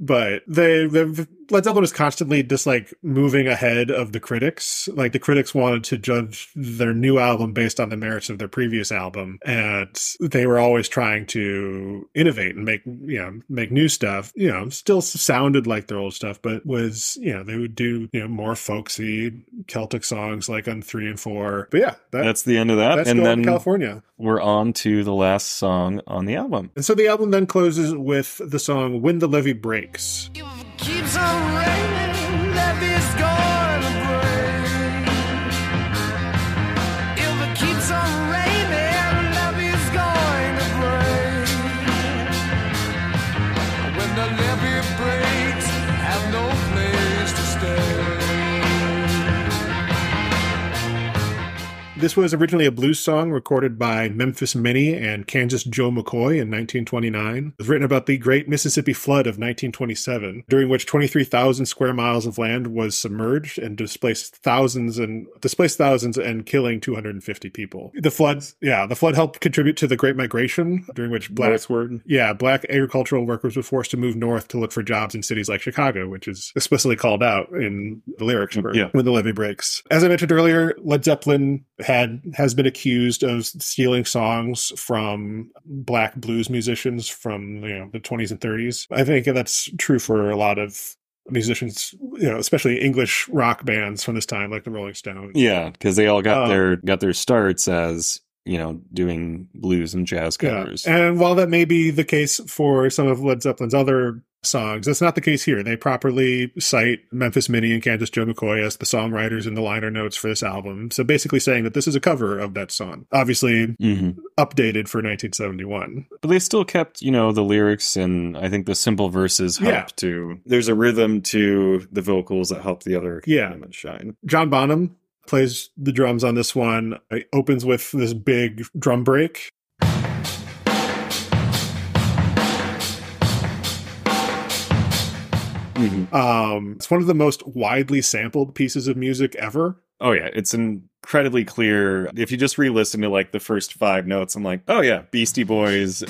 But they, the Led Zeppelin was constantly just like moving ahead of the critics. Like the critics wanted to judge their new album based on the merits of their previous album, and they were always trying to innovate and make you know make new stuff. You know, still sounded like their old stuff, but was you know they would do you know more folksy Celtic songs like on three and four. But yeah, that, That's the end of that. that's and then California. We're on to the last song on the album. And so the album then closes with the song "When the Levee Breaks." This was originally a blues song recorded by Memphis Minnie and Kansas Joe McCoy in 1929. It was written about the Great Mississippi Flood of 1927, during which 23,000 square miles of land was submerged and displaced thousands and displaced thousands and killing 250 people. The flood, yeah, the flood helped contribute to the Great Migration, during which black Northward. yeah, black agricultural workers were forced to move north to look for jobs in cities like Chicago, which is explicitly called out in the lyrics for Yeah. when the levee breaks. As I mentioned earlier, Led Zeppelin had has been accused of stealing songs from black blues musicians from you know the 20s and 30s. I think that's true for a lot of musicians, you know, especially English rock bands from this time, like the Rolling Stones. Yeah, because they all got Um, their got their starts as you know doing blues and jazz covers. Yeah. And while that may be the case for some of Led Zeppelin's other songs, that's not the case here. They properly cite Memphis Minnie and Kansas Joe McCoy as the songwriters in the liner notes for this album. So basically saying that this is a cover of that song, obviously hmm updated for 1971. But they still kept, you know, the lyrics and I think the simple verses help Yeah. to. There's a rhythm to the vocals that help the other Yeah. elements shine. John Bonham plays the drums on this one. It opens with this big drum break. Um, it's one of the most widely sampled pieces of music ever. Oh yeah, it's incredibly clear. If you just re-listen to like the first five notes, I'm like, oh yeah, Beastie Boys.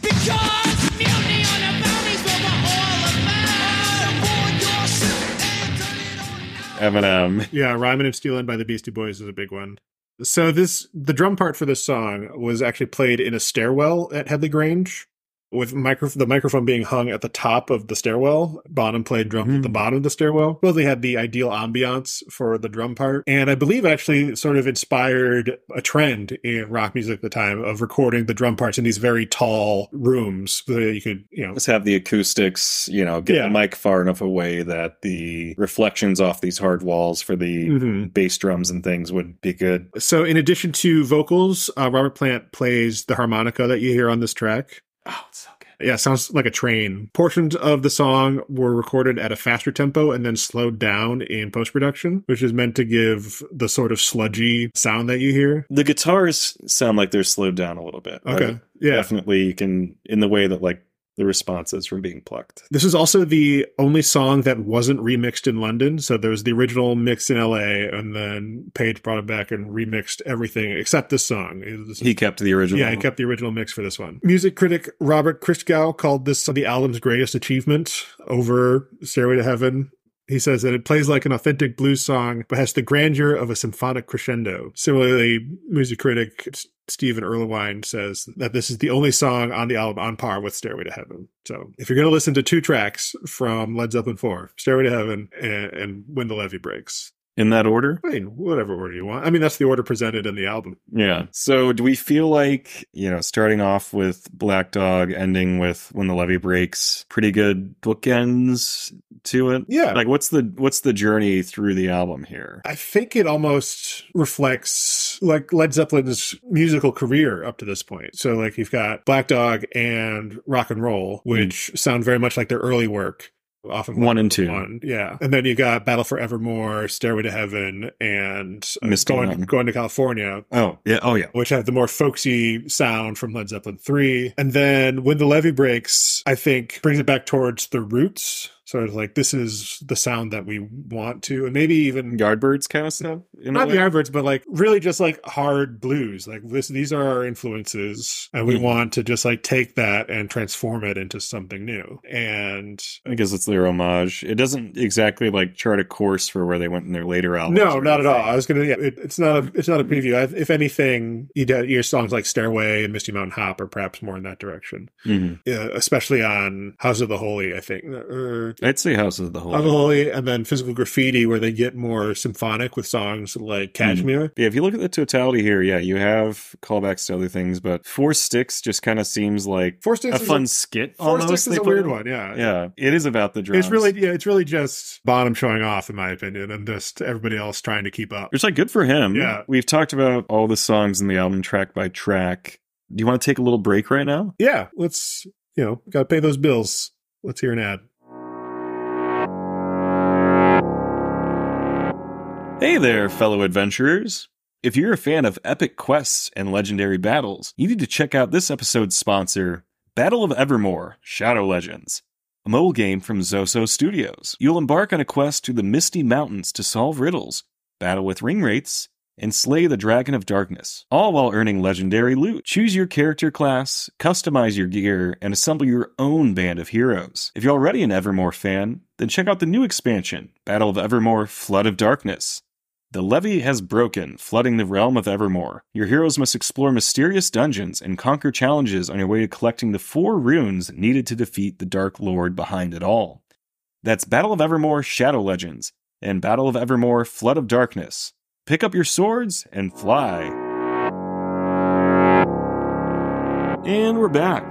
Because mutiny on the bounties what we're all about. Aboard your ship and turn it on now. Eminem. Yeah, Rhymin' and Stealing by the Beastie Boys is a big one. So this the drum part for this song was actually played in a stairwell at Headley Grange. With micro- the microphone being hung at the top of the stairwell, Bonham played drums at the bottom of the stairwell. Well, they had the ideal ambiance for the drum part, and I believe actually sort of inspired a trend in rock music at the time of recording the drum parts in these very tall rooms so that you could, you know, Let's have the acoustics, you know, get Yeah. the mic far enough away that the reflections off these hard walls for the Mhm. bass drums and things would be good. So, in addition to vocals, uh, Robert Plant plays the harmonica that you hear on this track. Oh, it's so good. Yeah, it sounds like a train. Portions of the song were recorded at a faster tempo and then slowed down in post production, which is meant to give the sort of sludgy sound that you hear. The guitars sound like they're slowed down a little bit. Okay. right? Yeah. Definitely you can in the way that like the responses from being plucked. This is also the only song that wasn't remixed in London. So there was the original mix in LA, and then Page brought it back and remixed everything except this song. Was- He kept the original. Yeah, I kept the original mix for this one. Music critic Robert Christgau called this the album's greatest achievement over Stairway to Heaven. He says that it plays like an authentic blues song, but has the grandeur of a symphonic crescendo. Similarly, music critic Stephen Erlewine says that this is the only song on the album on par with Stairway to Heaven. So if you're going to listen to two tracks from Led Zeppelin 4, Stairway to Heaven and, and When the Levee Breaks, in that order. I mean, whatever order you want. I mean, that's the order presented in the album. Yeah. So do we feel like, you know, starting off with Black Dog, ending with When the Levee Breaks, pretty good bookends to it? Yeah. Like what's the what's the journey through the album here? I think it almost reflects like Led Zeppelin's musical career up to this point. So like you've got Black Dog and Rock and Roll, hmm. which sound very much like their early work. Often One and two. One, yeah. And then you got Battle for Evermore, Stairway to Heaven, and uh, going, going to California, Oh, yeah. Oh yeah. which have the more folksy sound from Led Zeppelin 3. And then When the Levee Breaks, I think brings it back towards the roots. Sort of like this is the sound that we want to, and maybe even Yardbirds kind of stuff. not the Yardbirds, but like really just like hard blues. Like this, these are our influences, and we Mhm. want to just like take that and transform it into something new. And I guess it's their homage. It doesn't exactly like chart a course for where they went in their later albums. no, not at all. I was gonna. Yeah, it, it's not a. It's not a preview. I, if anything, your songs like Stairway and Misty Mountain Hop are perhaps more in that direction. Mhm. Yeah, especially on House of the Holy. I think. Uh, I'd say House of the Holy. Of the Holy, and then Physical Graffiti, where they get more symphonic with songs like hmm. Kashmir. Yeah, if you look at the totality here, yeah, you have callbacks to other things, but Four Sticks just kind of seems like Four Sticks a fun a- skit. Four almost Sticks is a weird one. Yeah, Yeah, it is about the drums. It's really, yeah, it's really just Bonham showing off, in my opinion, and just everybody else trying to keep up. It's like good for him. Yeah. We've talked about all the songs in the album track by track. Do you want to take a little break right now? Yeah, let's, you know, got to pay those bills. Let's hear an ad. Hey there, fellow adventurers. If you're a fan of epic quests and legendary battles, you need to check out this episode's sponsor, Battle of Evermore Shadow Legends, a mobile game from Zoso Studios. You'll embark on a quest through the misty mountains to solve riddles, battle with ring wraiths, and slay the Dragon of Darkness, all while earning legendary loot. Choose your character class, customize your gear, and assemble your own band of heroes. If you're already an Evermore fan, then check out the new expansion, Battle of Evermore Flood of Darkness. The levee has broken, flooding the realm of Evermore. Your heroes must explore mysterious dungeons and conquer challenges on your way to collecting the four runes needed to defeat the Dark Lord behind it all. That's Battle of Evermore Shadow Legends and Battle of Evermore Flood of Darkness. Pick up your swords and fly. And we're back.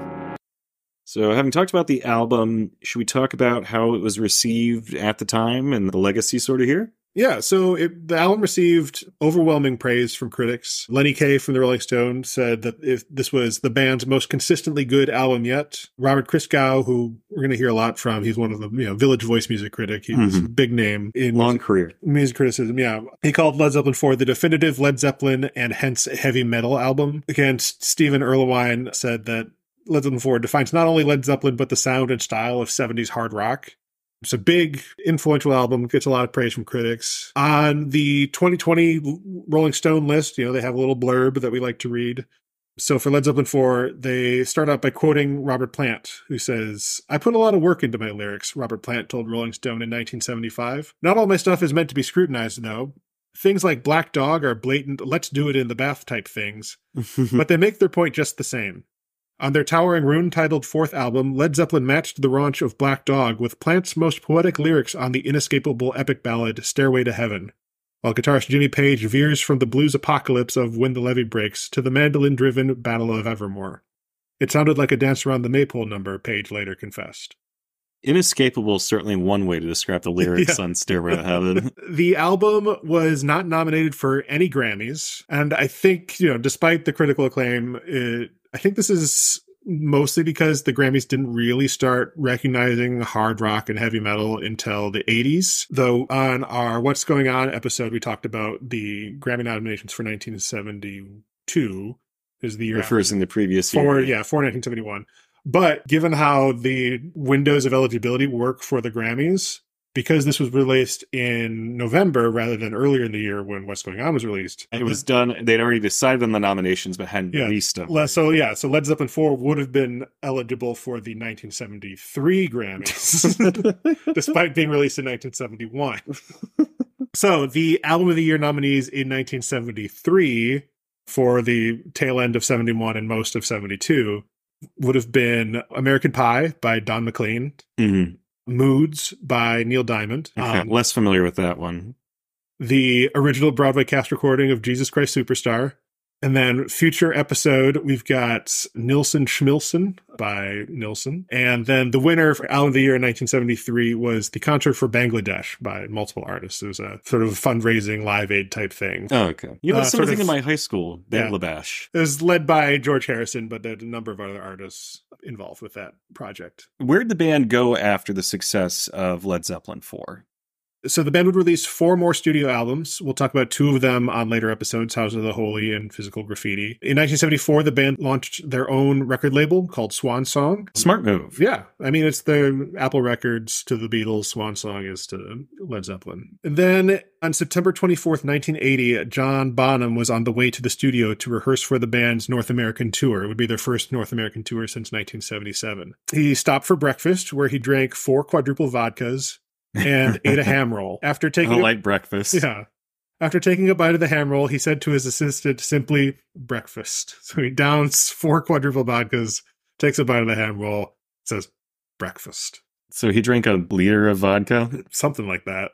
So, having talked about the album, should we talk about how it was received at the time and the legacy sort of here? Yeah, so it, the album received overwhelming praise from critics. Lenny Kaye from the Rolling Stone said that if this was the band's most consistently good album yet. Robert Christgau, who we're going to hear a lot from, he's one of the you know Village Voice music critic. He was a mm-hmm. big name in Long music, career. music criticism. Yeah, he called Led Zeppelin 4 the definitive Led Zeppelin and hence heavy metal album. Again, Stephen Erlewine said that Led Zeppelin 4 defines not only Led Zeppelin but the sound and style of 70s hard rock. It's a big, influential album, gets a lot of praise from critics. On the 2020 Rolling Stone list, you know, they have a little blurb that we like to read. So for Led Zeppelin 4, they start out by quoting Robert Plant, who says, I put a lot of work into my lyrics, Robert Plant told Rolling Stone in 1975. Not all my stuff is meant to be scrutinized, though. Things like Black Dog are blatant, let's do it in the bath type things, but they make their point just the same. On their Towering Rune titled fourth album, Led Zeppelin matched the raunch of Black Dog with Plant's most poetic lyrics on the inescapable epic ballad Stairway to Heaven, while guitarist Jimmy Page veers from the blues apocalypse of When the Levee Breaks to the mandolin driven Battle of Evermore. It sounded like a dance around the maypole number, Page later confessed. Inescapable is certainly one way to describe the lyrics Yeah. on Stairway to Heaven. The album was not nominated for any Grammys, and I think, you know, despite the critical acclaim, it, I think this is mostly because the Grammys didn't really start recognizing hard rock and heavy metal until the 80s. Though on our What's Going On episode, we talked about the Grammy nominations for 1972 is the year after. Refers in the previous year. for year. yeah for 1971 but given how the windows of eligibility work for the grammys because this was released in november rather than earlier in the year when what's going on was released It was done. They'd already decided on the nominations, but hadn't Yeah. released them. Le- so yeah so led zeppelin 4 would have been eligible for the 1973 grammys despite being released in 1971 so the album of the year nominees in 1973 for the tail end of 71 and most of 72 would have been American Pie by Don McLean, Mhm. Moods by Neil Diamond, Okay, um, Less familiar with that one. the original Broadway cast recording of Jesus Christ Superstar. And then future episode, we've got Nilsson Schmilsson by Nilsson. And then the winner for Album of the Year in 1973 was The Concert for Bangladesh by multiple artists. It was a sort of fundraising live aid type thing. Oh, okay. You know, Uh, that's sort something of- in my high school, Yeah. Bangladesh. It was led by George Harrison, but there's a number of other artists involved with that project. Where'd the band go after the success of Led Zeppelin 4? So the band would release four more studio albums. We'll talk about two of them on later episodes, House of the Holy and Physical Graffiti. In 1974, the band launched their own record label called Swan Song. Smart move. Yeah, I mean, it's the Apple Records to the Beatles, Swan Song is to Led Zeppelin. And then on September 24th, 1980, John Bonham was on the way to the studio to rehearse for the band's North American tour. It would be their first North American tour since 1977. He stopped for breakfast where he drank four quadruple vodkas and ate a ham roll. After taking a- light breakfast. yeah. After taking a bite of the ham roll, he said to his assistant simply, breakfast. So he downs four quadruple vodkas, takes a bite of the ham roll, says, breakfast. So he drank a liter of vodka. Something like that.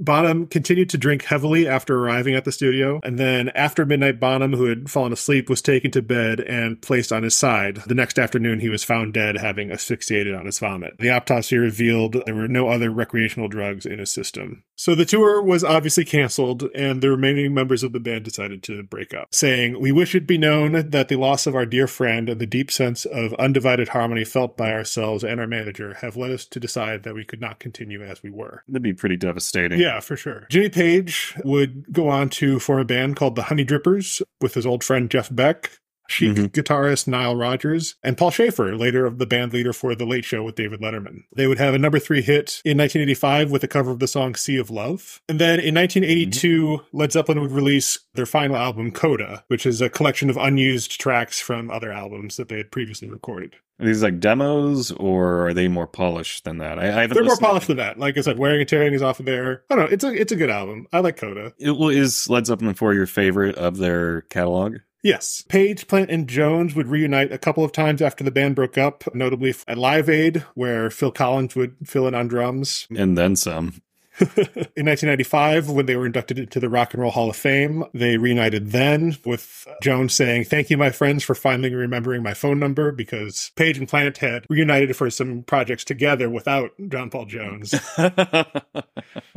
Bonham continued to drink heavily after arriving at the studio, and then after midnight, Bonham, who had fallen asleep, was taken to bed and placed on his side. The next afternoon, he was found dead, having asphyxiated on his vomit. The autopsy revealed there were no other recreational drugs in his system. So the tour was obviously canceled, and the remaining members of the band decided to break up, saying, We wish it be known that the loss of our dear friend and the deep sense of undivided harmony felt by ourselves and our manager have led us to decide that we could not continue as we were. That'd be pretty devastating. Yeah, for sure. Jimmy Page would go on to form a band called the Honeydrippers with his old friend Jeff Beck, chic Mhm. guitarist Nile Rodgers, and Paul Shaffer, later of the band leader for The Late Show with David Letterman. They would have a number three hit in 1985 with a cover of the song Sea of Love. And then in 1982, Led Zeppelin would release their final album, Coda, which is a collection of unused tracks from other albums that they had previously recorded. Are these like demos or are they more polished than that? I, I haven't They're more polished than that. Like I said, Wearing and Tearing is off of there. I don't know. It's a it's a good album. I like Coda. It, well, is Led Zeppelin 4 your favorite of their catalog? Yes. Page, Plant, and Jones would reunite a couple of times after the band broke up, notably at Live Aid, where Phil Collins would fill in on drums. And then some. In 1995, when they were inducted into the Rock and Roll Hall of Fame, they reunited then with Jones saying, Thank you, my friends, for finally remembering my phone number because Page and Plant had reunited for some projects together without John Paul Jones.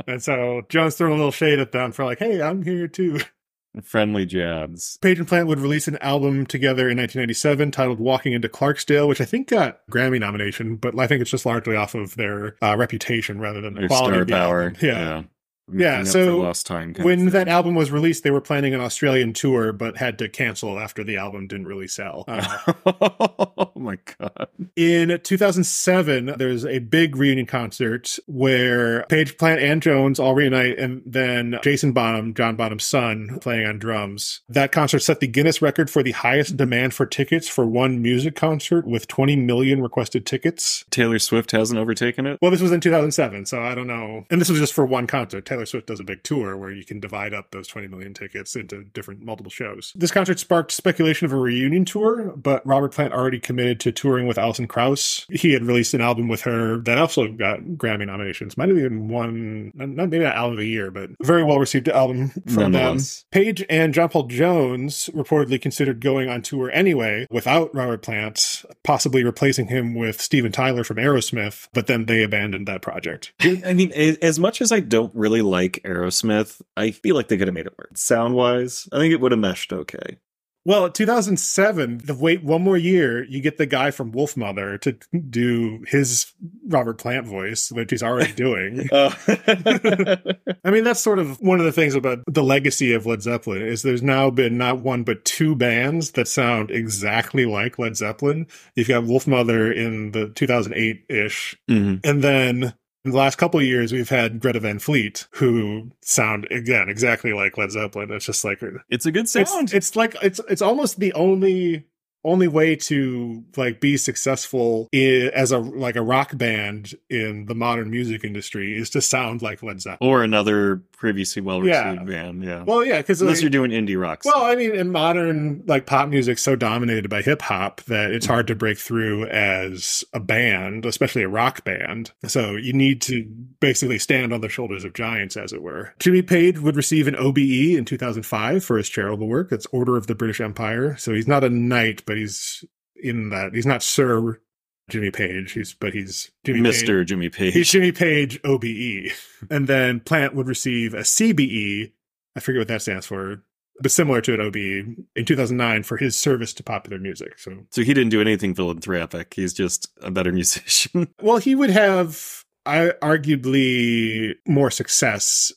and so Jones threw a little shade at them for like, Hey, I'm here too. Friendly jabs. Page and Plant would release an album together in 1997 titled Walking into Clarksdale, which I think got Grammy nomination, but I think it's just largely off of their uh, reputation rather than the Their quality star of the power. album. Yeah. Making Yeah, so lost time. When that album was released, they were planning an Australian tour, but had to cancel after the album didn't really sell. Uh, oh my god. in 2007, there's a big reunion concert where Page Plant and Jones all reunite, and then Jason Bonham, John Bonham's son, playing on drums. That concert set the Guinness record for the highest demand for tickets for one music concert with 20 million requested tickets. Taylor Swift hasn't overtaken it. Well, this was in 2007, so I don't know. And this was just for one concert. Taylor Swift does a big tour where you can divide up those 20 million tickets into different multiple shows. This concert sparked speculation of a reunion tour, but Robert Plant already committed to touring with Alison Krauss. He had released an album with her that also got Grammy nominations. Might have even won, not maybe not album of the year, but a very well received album from them. Page and John Paul Jones reportedly considered going on tour anyway without Robert Plant, possibly replacing him with Steven Tyler from Aerosmith, but then they abandoned that project. I mean, as much as I don't really like Aerosmith, I feel like they could have made it work. Sound wise, I think it would have meshed okay. Well, 2007, the wait one more year, you get the guy from Wolfmother to do his Robert Plant voice, which he's already doing. Uh, I mean, that's sort of one of the things about the legacy of Led Zeppelin is there's now been not one but two bands that sound exactly like Led Zeppelin. You've got Wolfmother in the 2008 ish, mhm. and then in the last couple of years we've had Greta Van Fleet, who sound again exactly like Led Zeppelin. It's just like It's a good it's, sound. it's like it's it's almost the only only way to like be successful i- as a like a rock band in the modern music industry is to sound like Led Zeppelin. Or another previously well received Yeah. band. Yeah. Well, yeah, because Unless you're doing indie rock. Well, I mean, in modern like pop music, so dominated by hip hop that it's hard to break through as a band, especially a rock band. So you need to basically stand on the shoulders of giants, as it were. Jimmy Page would receive an OBE in 2005 for his charitable work. That's Order of the British Empire. So he's not a knight, but he's in that. He's not Sir Jimmy Page. He's but he's Jimmy Page. Mr. Jimmy Page. He's Jimmy Page OBE. And then Plant would receive a CBE. I forget what that stands for, but similar to an OBE in 2009 for his service to popular music. So, so he didn't do anything philanthropic. He's just a better musician. well, he would have I, arguably more success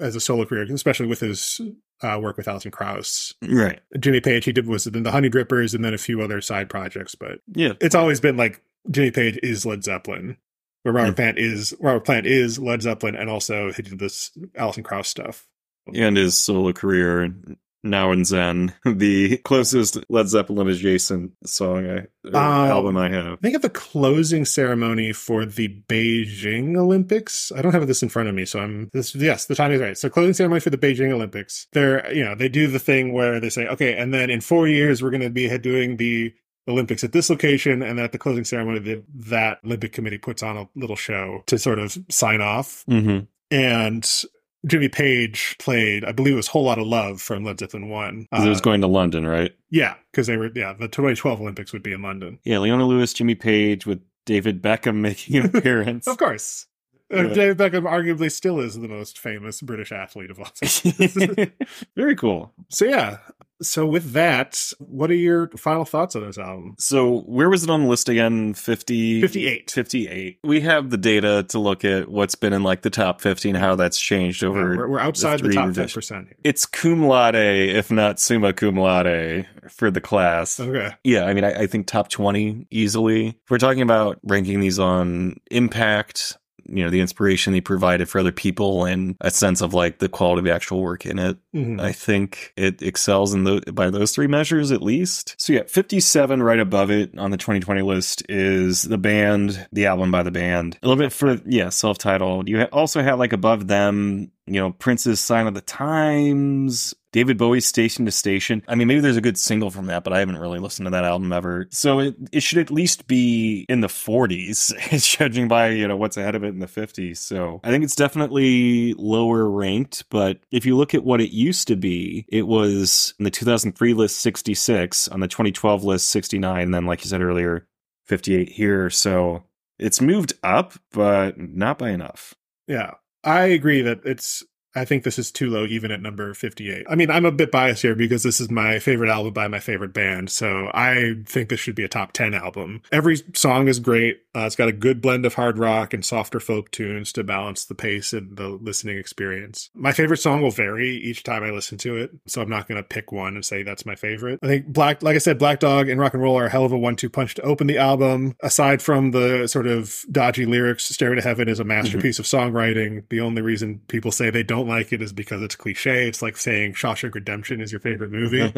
as a solo career, especially with his uh, work with Alison Krauss. right. Jimmy Page, he did was in the Honeydrippers and then a few other side projects, but Yeah. it's always been like Jimmy Page is Led Zeppelin, where Robert Yeah. Plant is Robert Plant is Led Zeppelin, and also he did this Alison Krauss stuff. And his solo career, Now and Zen, the closest Led Zeppelin adjacent song I, Um, album I have. Think of the closing ceremony for the Beijing Olympics. I don't have this in front of me, so I'm this. Yes, the timing is right. So closing ceremony for the Beijing Olympics. They're you know they do the thing where they say, okay, and then in four years we're going to be doing the Olympics at this location, and at the closing ceremony, the, that Olympic committee puts on a little show to sort of sign off. Mm-hmm. And Jimmy Page played, I believe it was "Whole Lot of Love" from Led Zeppelin One. it was Uh, going to London, right? yeah, because they were yeah the 2012 Olympics would be in London. Yeah, Leona Lewis, Jimmy Page with David Beckham making an appearance. Of course. Yeah. David Beckham arguably still is the most famous British athlete of all time. Very cool. so yeah. So with that, what are your final thoughts on this album? So where was it on the list again? 50, 58. 58. We have the data to look at what's been in like the top 50 and how that's changed Yeah, over. we're, we're outside the, three top 10%. here. It's cum laude, if not summa cum laude for the class. Okay. Yeah, I mean, I, I think top 20 easily. If we're talking about ranking these on impact, you know, the inspiration they provided for other people and a sense of like the quality of the actual work in it, Mhm. I think it excels in the by those three measures at least. So yeah, 57 right above it on the 2020 list is the band, the album by the band. A little bit for yeah, self-titled. You also have like above them, you know, Prince's Sign of the Times, David Bowie's Station to Station. I mean, maybe there's a good single from that, but I haven't really listened to that album ever. So it, it should at least be in the 40s, judging by, you know, what's ahead of it in the 50s. So I think it's definitely lower ranked, but if you look at what it used to be, it was in the 2003 list 66, on the 2012 list 69, and then, like you said earlier, 58 here. So it's moved up, but not by enough. Yeah. I agree that it's I think this is too low even at number 58. I mean, I'm a bit biased here because this is my favorite album by my favorite band. So I think this should be a top 10 album. Every song is great. Uh, it's got a good blend of hard rock and softer folk tunes to balance the pace and the listening experience. My favorite song will vary each time I listen to it. So I'm not going to pick one and say that's my favorite. I think Black, like I said, Black Dog and Rock and Roll are a hell of a one two punch to open the album. Aside from the sort of dodgy lyrics, Stairway to Heaven is a masterpiece of songwriting. The only reason people say they don't like it is because it's cliche. It's like saying Shawshank Redemption is your favorite movie.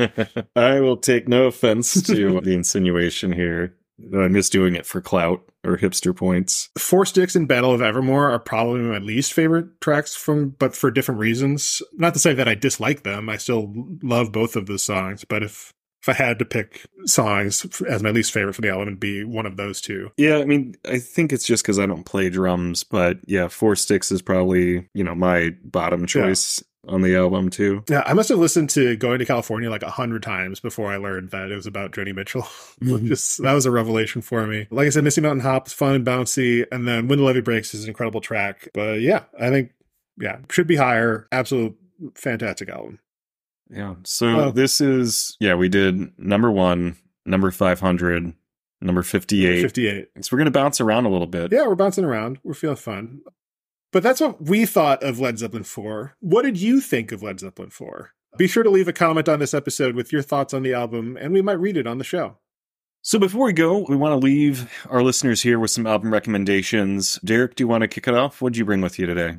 I will take no offense to the insinuation here. I'm just doing it for clout or hipster points. Four Sticks and Battle of Evermore are probably my least favorite tracks from, but for different reasons. Not to say that I dislike them. I still love both of the songs, but if if I had to pick songs as my least favorite for the album, it'd be one of those two. Yeah, I mean, I think it's just because I don't play drums, but yeah, Four Sticks is probably, you know, my bottom choice on the album too. Yeah, I must have listened to Going to California like a hundred times before I learned that it was about Joni Mitchell. Mm-hmm. Just that was a revelation for me. Like I said, Misty Mountain Hop is fun and bouncy, and then When the Levee Breaks is an incredible track. But yeah, I think yeah should be higher. Absolute fantastic album. Yeah. So Oh. this is, yeah, we did number one, number 500, number 58. Fifty eight. So we're going to bounce around a little bit. Yeah, we're bouncing around. We're feeling fun. But that's what we thought of Led Zeppelin 4. What did you think of Led Zeppelin 4? Be sure to leave a comment on this episode with your thoughts on the album, and we might read it on the show. So before we go, we want to leave our listeners here with some album recommendations. Derek, do you want to kick it off? What did you bring with you today?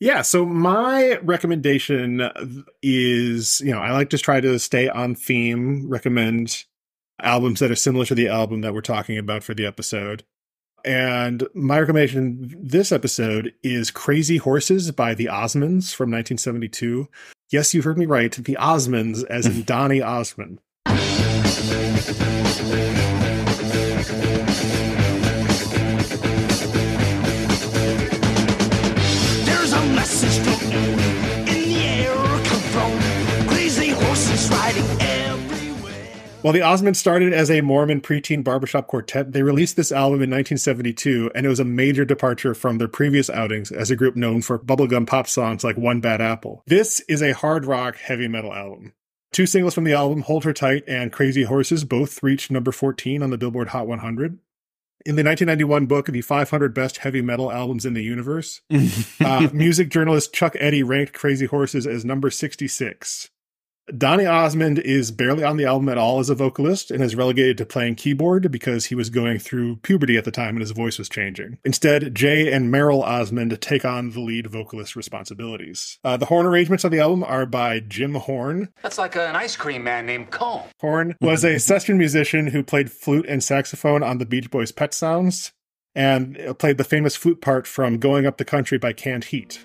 Yeah, so my recommendation is, you know, I like to try to stay on theme, recommend albums that are similar to the album that we're talking about for the episode. And my recommendation this episode is Crazy Horses by the Osmonds from 1972. Yes, you heard me right. The Osmonds, as in Donny Osmond. While the Osmonds started as a Mormon preteen barbershop quartet, they released this album in 1972, and it was a major departure from their previous outings as a group known for bubblegum pop songs like One Bad Apple. This is a hard rock heavy metal album. Two singles from the album, Hold Her Tight and Crazy Horses, both reached number 14 on the Billboard Hot 100. In the 1991 book, The 500 Best Heavy Metal Albums in the Universe, uh, music journalist Chuck Eddy ranked Crazy Horses as number 66. Donny Osmond is barely on the album at all as a vocalist and is relegated to playing keyboard because he was going through puberty at the time and his voice was changing. Instead, Jay and Merrill Osmond take on the lead vocalist responsibilities. Uh, the horn arrangements on the album are by Jim Horn. That's like an ice cream man named Cone. Horn was a session musician who played flute and saxophone on the Beach Boys' Pet Sounds and played the famous flute part from Going Up the Country by Canned Heat.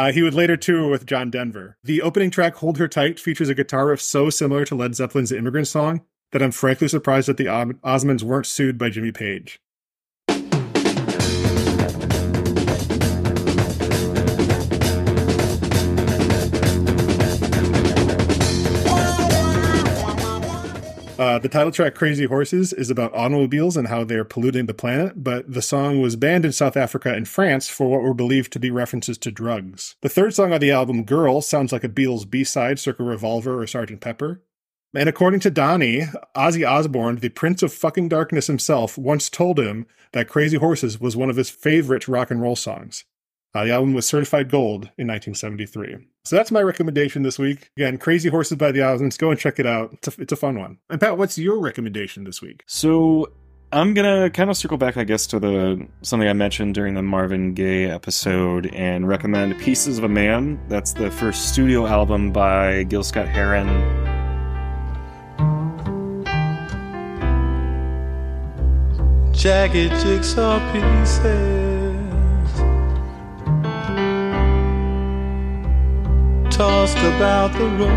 Uh, he would later tour with John Denver. The opening track, Hold Her Tight, features a guitar riff so similar to Led Zeppelin's Immigrant Song that I'm frankly surprised that the Os- Osmonds weren't sued by Jimmy Page. Uh, the title track Crazy Horses is about automobiles and how they're polluting the planet, but the song was banned in South Africa and France for what were believed to be references to drugs. The third song on the album, Girl, sounds like a Beatles B side, circa Revolver or Sgt. Pepper. And according to Donny, Ozzy Osbourne, the Prince of Fucking Darkness himself, once told him that Crazy Horses was one of his favorite rock and roll songs. Uh, the album was certified gold in 1973. So that's my recommendation this week. Again, Crazy Horses by the Osmonds. Go and check it out. It's a, it's a fun one. And Pat, what's your recommendation this week? So I'm gonna kind of circle back, I guess, to the something I mentioned during the Marvin Gaye episode and recommend "Pieces of a Man." That's the first studio album by Gil Scott Heron. jagged jigsaw pieces tossed about the room.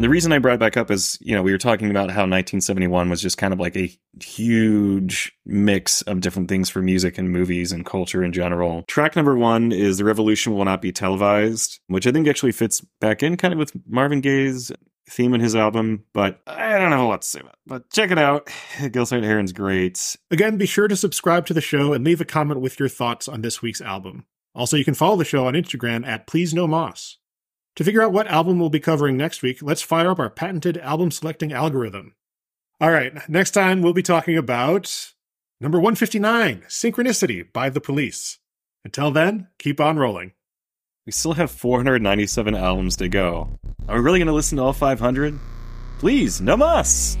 The reason I brought it back up is, you know, we were talking about how 1971 was just kind of like a huge mix of different things for music and movies and culture in general. Track number one is The Revolution Will Not Be Televised, which I think actually fits back in kind of with Marvin Gaye's theme in his album, but I don't have a lot to say about it. But check it out. Gil Scott Heron's great. Again, be sure to subscribe to the show and leave a comment with your thoughts on this week's album. Also, you can follow the show on Instagram at Please No Moss. To figure out what album we'll be covering next week, let's fire up our patented album selecting algorithm. All right, next time we'll be talking about number 159, Synchronicity by the Police. Until then, keep on rolling. We still have 497 albums to go. Are we really going to listen to all 500? Please, no mas!